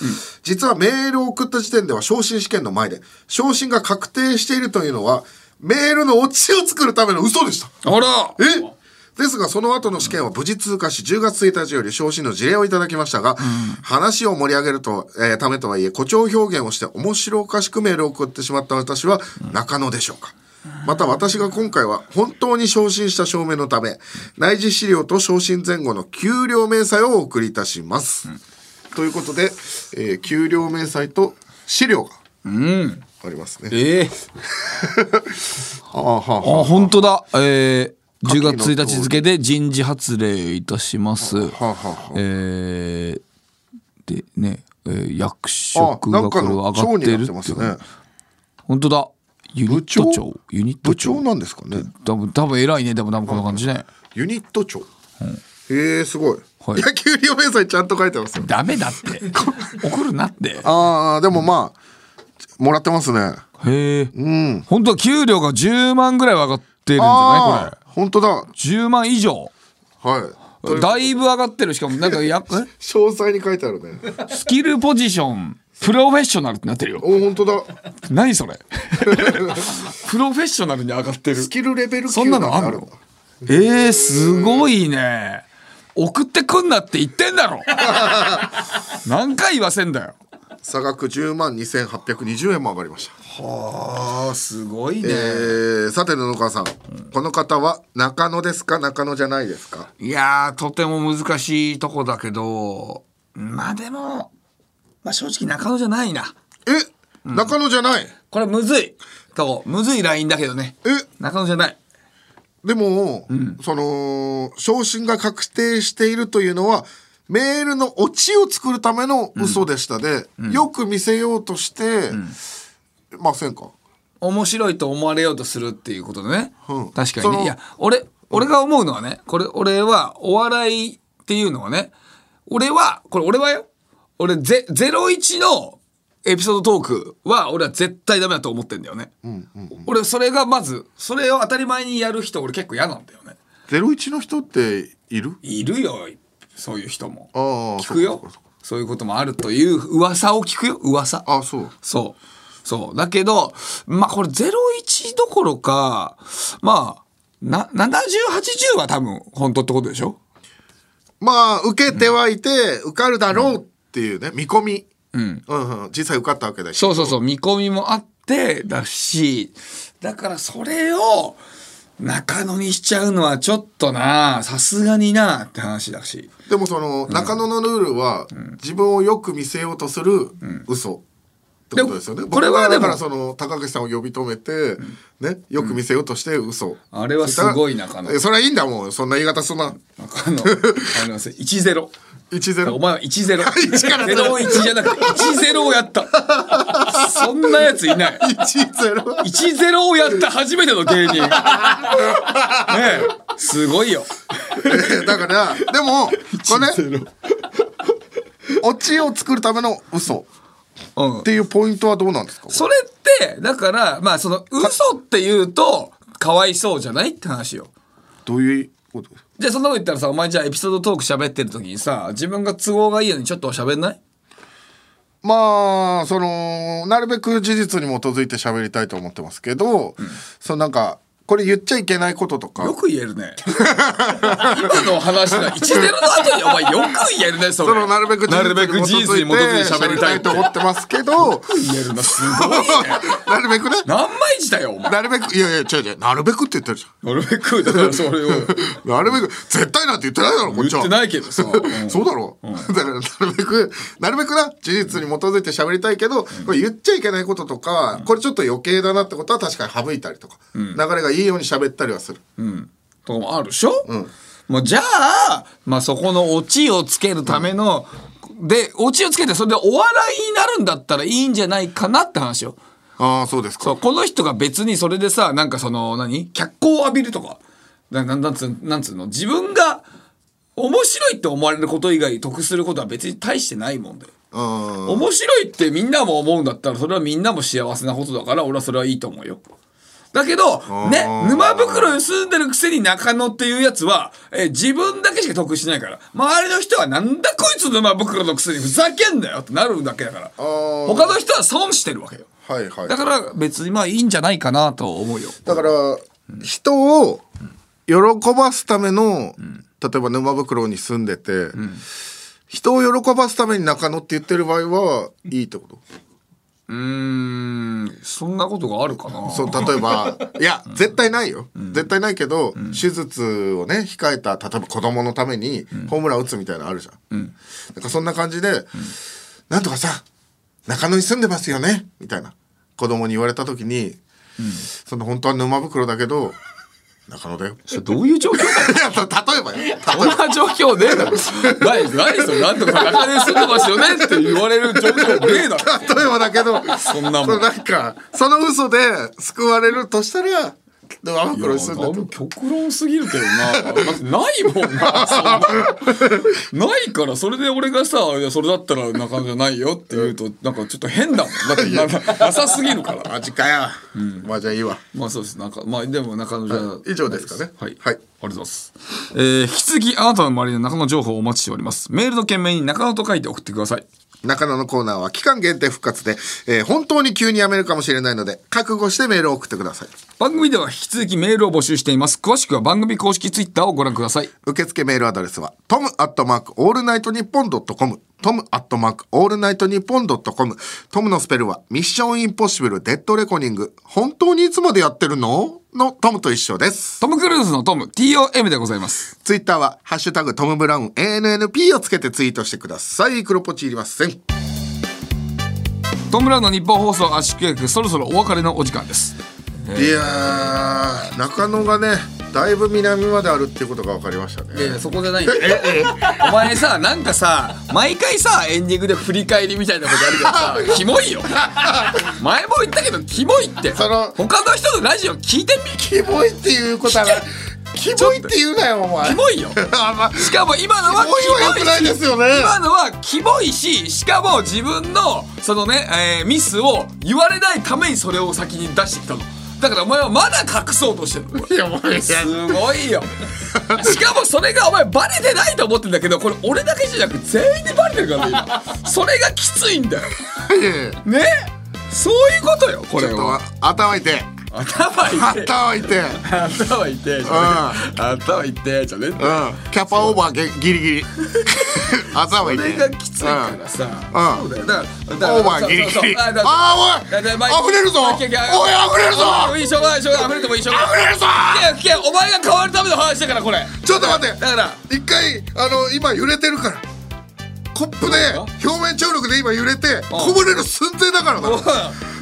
実はメールを送った時点では昇進試験の前で昇進が確定しているというのはメールのオチを作るための嘘でした。あらえ？ですがその後の試験は無事通過し10月1日より昇進の事例をいただきましたが、話を盛り上げると、えーためとはいえ誇張表現をして面白おかしくメールを送ってしまった私は中野でしょうか、また私が今回は本当に昇進した証明のため内示資料と昇進前後の給料明細をお送りいたします、ということで、えー給料明細と資料がうん。ありますね。ええあー はあはあ本当だ。えー、10月1日付で人事発令いたします。あはあはあえー、でね、えー役あ職がこれ上がってるってますね。本当だ。ユニット部長？ユニット部長長なんですかね。多分多分偉いね。でも多分こんな感じね。ユニット長。へえすごい。はい。いや給料明細ちゃんと書いてますよ。ダメだって。送るなって。ああでもまあもらってますね。へえうん。本当は給料が10万ぐらいは上がってるんじゃない？こ本当だ。れ10万以上。はい。だいぶ上がってる。しかもなんかやえ 詳細に書いてあるね。スキルポジションプロフェッショナルってなってるよ。お本当だ。何それ。プロフェッショナルに上がってる。スキルレベルそんなのあんの？えー、すごいね。送ってくんなって言ってんだろ。何回言わせんだよ差額10万2820円も上がりました。はあすごいえー、さて布川さん、この方は中野ですか？中野じゃないですか？いやーとても難しいとこだけどまあでもまあ正直中野じゃないな。え、中野じゃない？これむずい。とこむずいラインだけどね。え、中野じゃない。でも、その昇進が確定しているというのはメールのオチを作るための嘘でしたで、よく見せようとして、ませんか？面白いと思われようとするっていうことでね、うん。確かにね。いや俺俺が思うのはねこれ俺はお笑いっていうのはね俺はこれ俺はよ。俺ゼ01のエピソードトークは俺は絶対ダメだと思ってんだよね、俺それがまずそれを当たり前にやる人俺結構嫌なんだよね。ゼロ一の人っている？いるよそういう人も。聞くよ？そういうこともあるという噂を聞くよ？噂。あそう。そう。そう。だけど、まあこれ01どころか、まあ、な、70、80は多分本当ってことでしょ？まあ受けてはいて、受かるだろうっていうね見込み、うん。うんうん、実際受かったわけだし。そうそうそう、見込みもあってだし、だからそれを中野にしちゃうのはちょっとな、さすがになって話だし。でもその中野のルールは、自分をよく見せようとする嘘ってことですよね。これはだからその高橋さんを呼び止めて、ねよく見せようとして嘘。あれはすごい中野えそれはいいんだもんそんな言い方すんな。中野、あの、10。一ゼロ。お前は10。一からゼロ01じゃなくて10をやった。そんなやついない。一ゼロ。10をやった初めての芸人。ねえ、すごいよ。だからでもこれねオチを作るための嘘うんっ。ていうポイントはどうなんですか？それって、だから、まあその嘘って言うと、かわいそうじゃないって話よ。どういうこと？じゃあそんなこと言ったらさお前じゃあエピソードトーク喋ってる時にさ自分が都合がいいようにちょっと喋んない？まあそのなるべく事実に基づいて喋りたいと思ってますけど、そのなんかこれ言っちゃいけないこととか。よく言えるね。今の話が1ゼロの後にお前よく言えるねそれ。そのなるべくなるべく事実に基づいて喋りたいと思ってますけど言えるな。すごいね。な。るべくね。何枚字だよお前。なるべくいやいや違う違う。なるべくって言ってるじなるべくだからそれを。ゃ んなるべく絶対なんて言ってないだろこっちは。言ってないけどさ、う。ん。そうだろ、だからなるべくなるべくな事実に基づいて喋りたいけど、これ言っちゃいけないこととか、これちょっと余計だなってことは確かに省いたりとか、流れがいいように喋ったりはする、とかもあるでしょ、もうじゃあ、まあ、そこのオチをつけるための、でオチをつけてそれでお笑いになるんだったらいいんじゃないかなって話よ。ああそうですか。そうこの人が別にそれでさなんかその何？脚光を浴びるとか。なななんつうなんつうの？自分が面白いって思われること以外得することは別に大してないもんだよ。うん面白いってみんなも思うんだったらそれはみんなも幸せなことだから俺はそれはいいと思うよ。だけどね沼袋に住んでるくせに中野っていうやつは、えー自分だけしか得しないから。周りの人はなんだこいつ沼袋のくせにふざけんなよってなるだけだから。ー。他の人は損してるわけよ。はいはい。だから別にまあいいんじゃないかなと思うよ。だから人を喜ばすための、例えば沼袋に住んでて、人を喜ばすために中野って言ってる場合はいいってことうーんそんなことがあるかな。そう例えば いや絶対ないよ、絶対ないけど、手術をね控えた例えば子供のためにホームラン打つみたいなのあるじゃん、なんかそんな感じで、なんとかさ中野に住んでますよねみたいな。子供に言われた時に、その本当は沼袋だけど中野だよそれどういう状況だよ。例えばよそんな状況ねえだろ。何何それなんとか中根住んでますよねって言われる状況ねえだろ。ば 例えばだけどそんなもんなんかその嘘で救われるとしたら沼袋に住ん極論すぎるけどな。ないもんな。そんなないから、それで俺がさ、いや、それだったら中野じゃないよって言うと、なんかちょっと変だもん。だってななさすぎるから。マジかよ、まあじゃあいいわまあそうです。なんか、まあでも中野じゃ、以上ですかねはい。はいありがとうございます。えー、引き続きあなたの周りの中野情報をお待ちしております。メールの件名に中野と書いて送ってください。中野のコーナーは期間限定復活で、えー本当に急に辞めるかもしれないので覚悟してメールを送ってください。番組では引き続きメールを募集しています。詳しくは番組公式ツイッターをご覧ください。受付メールアドレスはトムアットマークオールナイトニッポンドットコム。トムアットマークオールナイトニッポンドットコム。トムのスペルはミッションインポッシブルデッドレコニング。本当にいつまでやってるの？のトムと一緒ですトム・クルーズのトム、TOM でございます。ツイッターはハッシュタグトムブラウン ANNP をつけてツイートしてください黒ポチいりませんトム・ブラウンの日本放送圧縮計画、そろそろお別れのお時間です。いやー中野がねだいぶ南まであるっていうことが分かりましたね。いやいやそこじゃないよ。お前さなんかさ毎回さエンディングで振り返りみたいなことあるけどさ キモいよ。前も言ったけどキモいって。その他の人のラジオ聞いてみ。キモいっていうことはキモいって言うなよお前。キモいよ。あまあしかも今のはキモいは良くないですよね。今のはキモいししかも自分のそのね、えーミスを言われないためにそれを先に出してきたのだからお前はまだ隠そうとしてるの。いやもういや。すごいよ。しかもそれがお前バレてないと思ってんだけどこれ俺だけじゃなく全員にバレてるからね。今それがきついんだよ。いやいや。ね？そういうことよこれちょっとは頭痛い頭痛い。頭痛い。頭痛い。頭痛いじゃねうん。キャパオーバーげギリギリ。頭そ痛い。れがきついからさ、うん。そうだよ。オーバーギリギリ。あーおい。溢れるぞ。おい溢れるぞ。いいしょうがないしょうがない溢れてもいいしょうがない溢れるぞいやいやお前が変わるための話だからこれちょっと待ってだから一回あの今揺れてるからコップで表面張力で今揺れてこぼれる寸前だからな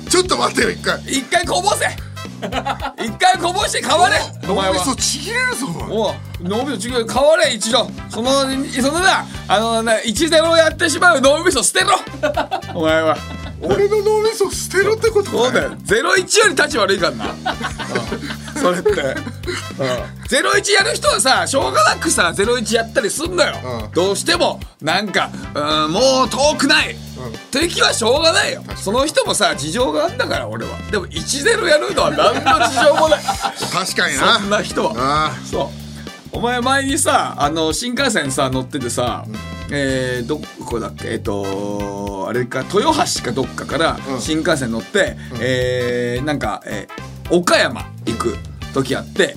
ちょっと待ってよ一回一回こぼせ一回こぼして変われお前脳みそは。ちぎれるぞお前おう脳みそ違う変われ一度そのそのなあのな1ゼロやってしまう脳みそ捨てろ。お前は。俺の脳みそ捨てろってことそうだよゼロ一より立ち悪いからな、うんそれって、うん、ゼロ一やる人はさしょうがなくさゼロ一やったりすんのよ、うんどうしてもなんかうんもう遠くない、敵はしょうがないよ。その人もさ事情があんだから俺は。でも1ゼロやるのは何の事情もない。確かにそんなな人は。あ。そうお前前にさあの新幹線さ乗っててさ、えーどこだっけ？えっとあれか豊橋かどっかから新幹線乗って、えーなんか、えー岡山行く時あって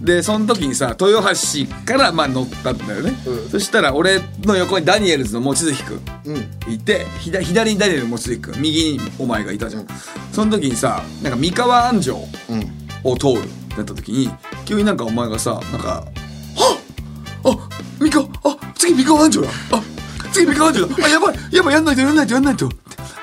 でその時にさ豊橋からまあ乗ったんだよね、そしたら俺の横にダニエルズの望月くんうん。いて左左にダニエル望月君右にお前がいたじゃん、その時にさなんか三河安城うん。を通るだった時に急になんかお前がさなんか「はっあ三河あ次三河安城だ。あ次三河安城だ。あやばいやばいやんないとやんないとやんないと」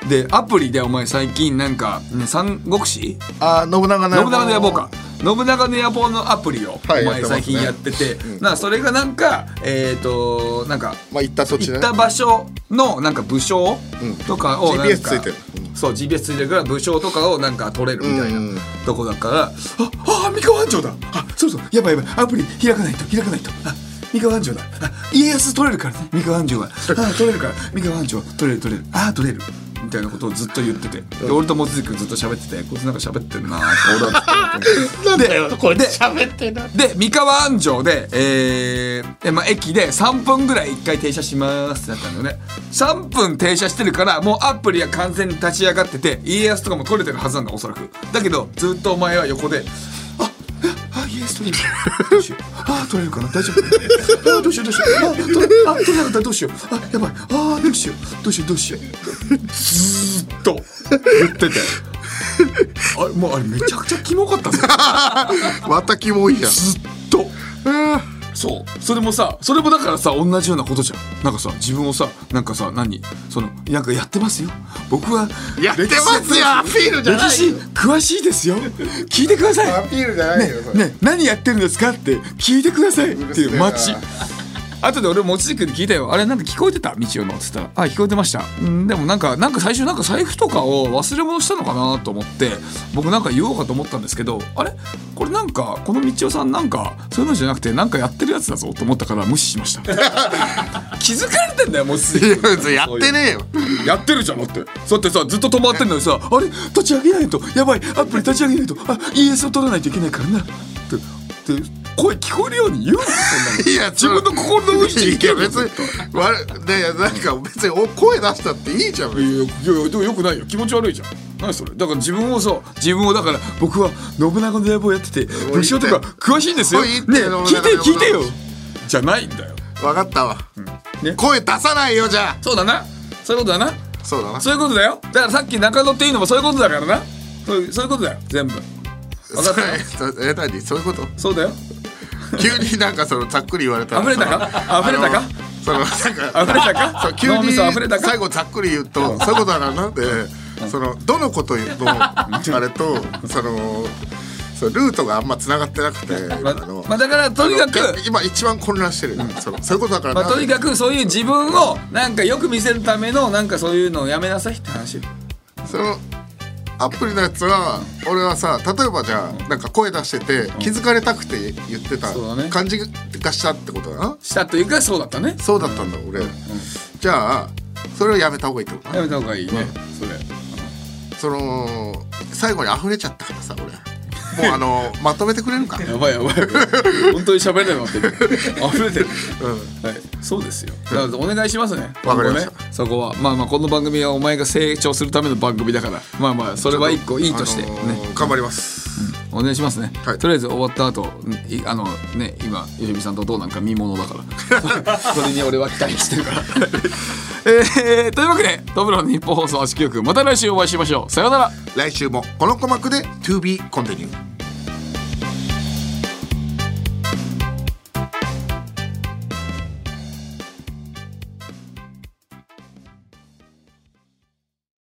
でアプリでお前最近なんか、ね、三国志？あ信長の信長の野望か。信長の野望のアプリをお前ってますね。最近やってて、なそれがなんかえっ、となんかまあ行った土地ね。行った場所のなんか武将うん。とかをなんか GPS ついてるそう GPS ついてるから武将とかをなんか取れるみたいなうん。とこだからああ三河安城だ。あそうそうやばいやばい。アプリ開かないと開かないと。あ三河安城だ。あ家康取れるからね。三河安城は。あ取れるから。三河安城取れる取れる。あ取れるみたいなことをずっと言ってて。で俺と望月君ずっと喋っててこいつなんか喋ってるなー。って俺はなんだよこれで喋ってな。で三河安城でえーえまあ、駅で3分ぐらい1回停車しますってなったんだよね。3分停車してるからもうアプリは完全に立ち上がってて家康とかも取れてるはずなんだおそらく。だけどずっとお前は横で ああ家康取れるどうしようあ取れるかな？大丈夫？あどうしようどうしよう。あ取れあ取れなかったらどうしよう。あやばい。あどうしよう。どうしようどうしよう。ずーっと。言ってて。あれもうあれめちゃくちゃキモかったぞ。またキモいやん。ずっとそう。それもさそれもだからさ同じようなことじゃん。なんかさ自分をさなんかさ何？そのなんかやってますよ。僕はやってますよアピールじゃない歴史詳しいですよ。聞いてください。アピールじゃないよそれ。ね何やってるんですかって聞いてくださいっていう街後で俺望月君に聞いたよ。あれなんか聞こえてた？道夫の。っつったら「あ聞こえてました」うんでもなんかなんか最初なんか財布とかを忘れ物したのかなと思って僕なんか言おうかと思ったんですけどあれ？これなんかこの道夫さんなんかそういうのじゃなくてなんかやってるやつだぞと思ったから無視しました。気づかれてんだよ望月君やってねえよ。やってるじゃんだって。そうやってさずっと止まってんのにさあれ？立ち上げないと。やばい。アプリ立ち上げないと。あ ES を取らないといけないからな。ってで声聞こえるように言うの？いや自分の心の内にいや別にわねなんか別にお声出したっていいじゃん。いやいやでもよくないよ。気持ち悪いじゃん。何それ？だから自分をさ自分をだから僕は信長の野望やってて武将とか詳しいんですよ。ね聞いて聞いてよ。じゃないんだよ。分かったわ、ね。声出さないよじゃあ。そうだな。そういうことだな。そうだな。そういうことだよ。だからさっき中野っていうのもそういうことだからな。そういうそういうことだよ。全部。分かった？え何？そういうこと？そうだよ 急になんかそのざっくり言われたら。溢れたか？溢れたか？そのなんか溢れたか？そう急に最後ざっくり言うとそういうことだからなん。でそのどのこと言うと あれとそのそうルートがあんま繋がってなくてま今のまあだからとにかくあの今一番混乱してる。そうそういうことだからまあ、とにかくそういう自分をなんかよく見せるためのなんかそういうのをやめなさいって話。そのアプリのやつは俺はさ例えばじゃあなんか声出してて気づかれたくて言ってたそうだね。感じがしたってことだな。したというかそうだったね。そうだったんだ俺。じゃあそれをやめた方がいいってことなやめた方がいいね、それ。その最後に溢れちゃったからさ俺もうあのまとめてくれるか？やばいやばい本当に喋れないなってる溢れてる、はい、そうですよ。だからお願いしますね。わかりました。そこは。まあまあこの番組はお前が成長するための番組だから。まあまあそれは一個いいとして。ね、あのー頑張りますお願いしますね、はい。とりあえず終わった後いあのね今よしみさんとどうなんか見ものだから。それに俺は期待してるから。えー、というわけでトムロの日本放送足記憶また来週お会いしましょう。さようなら。来週もこの鼓膜で To be continued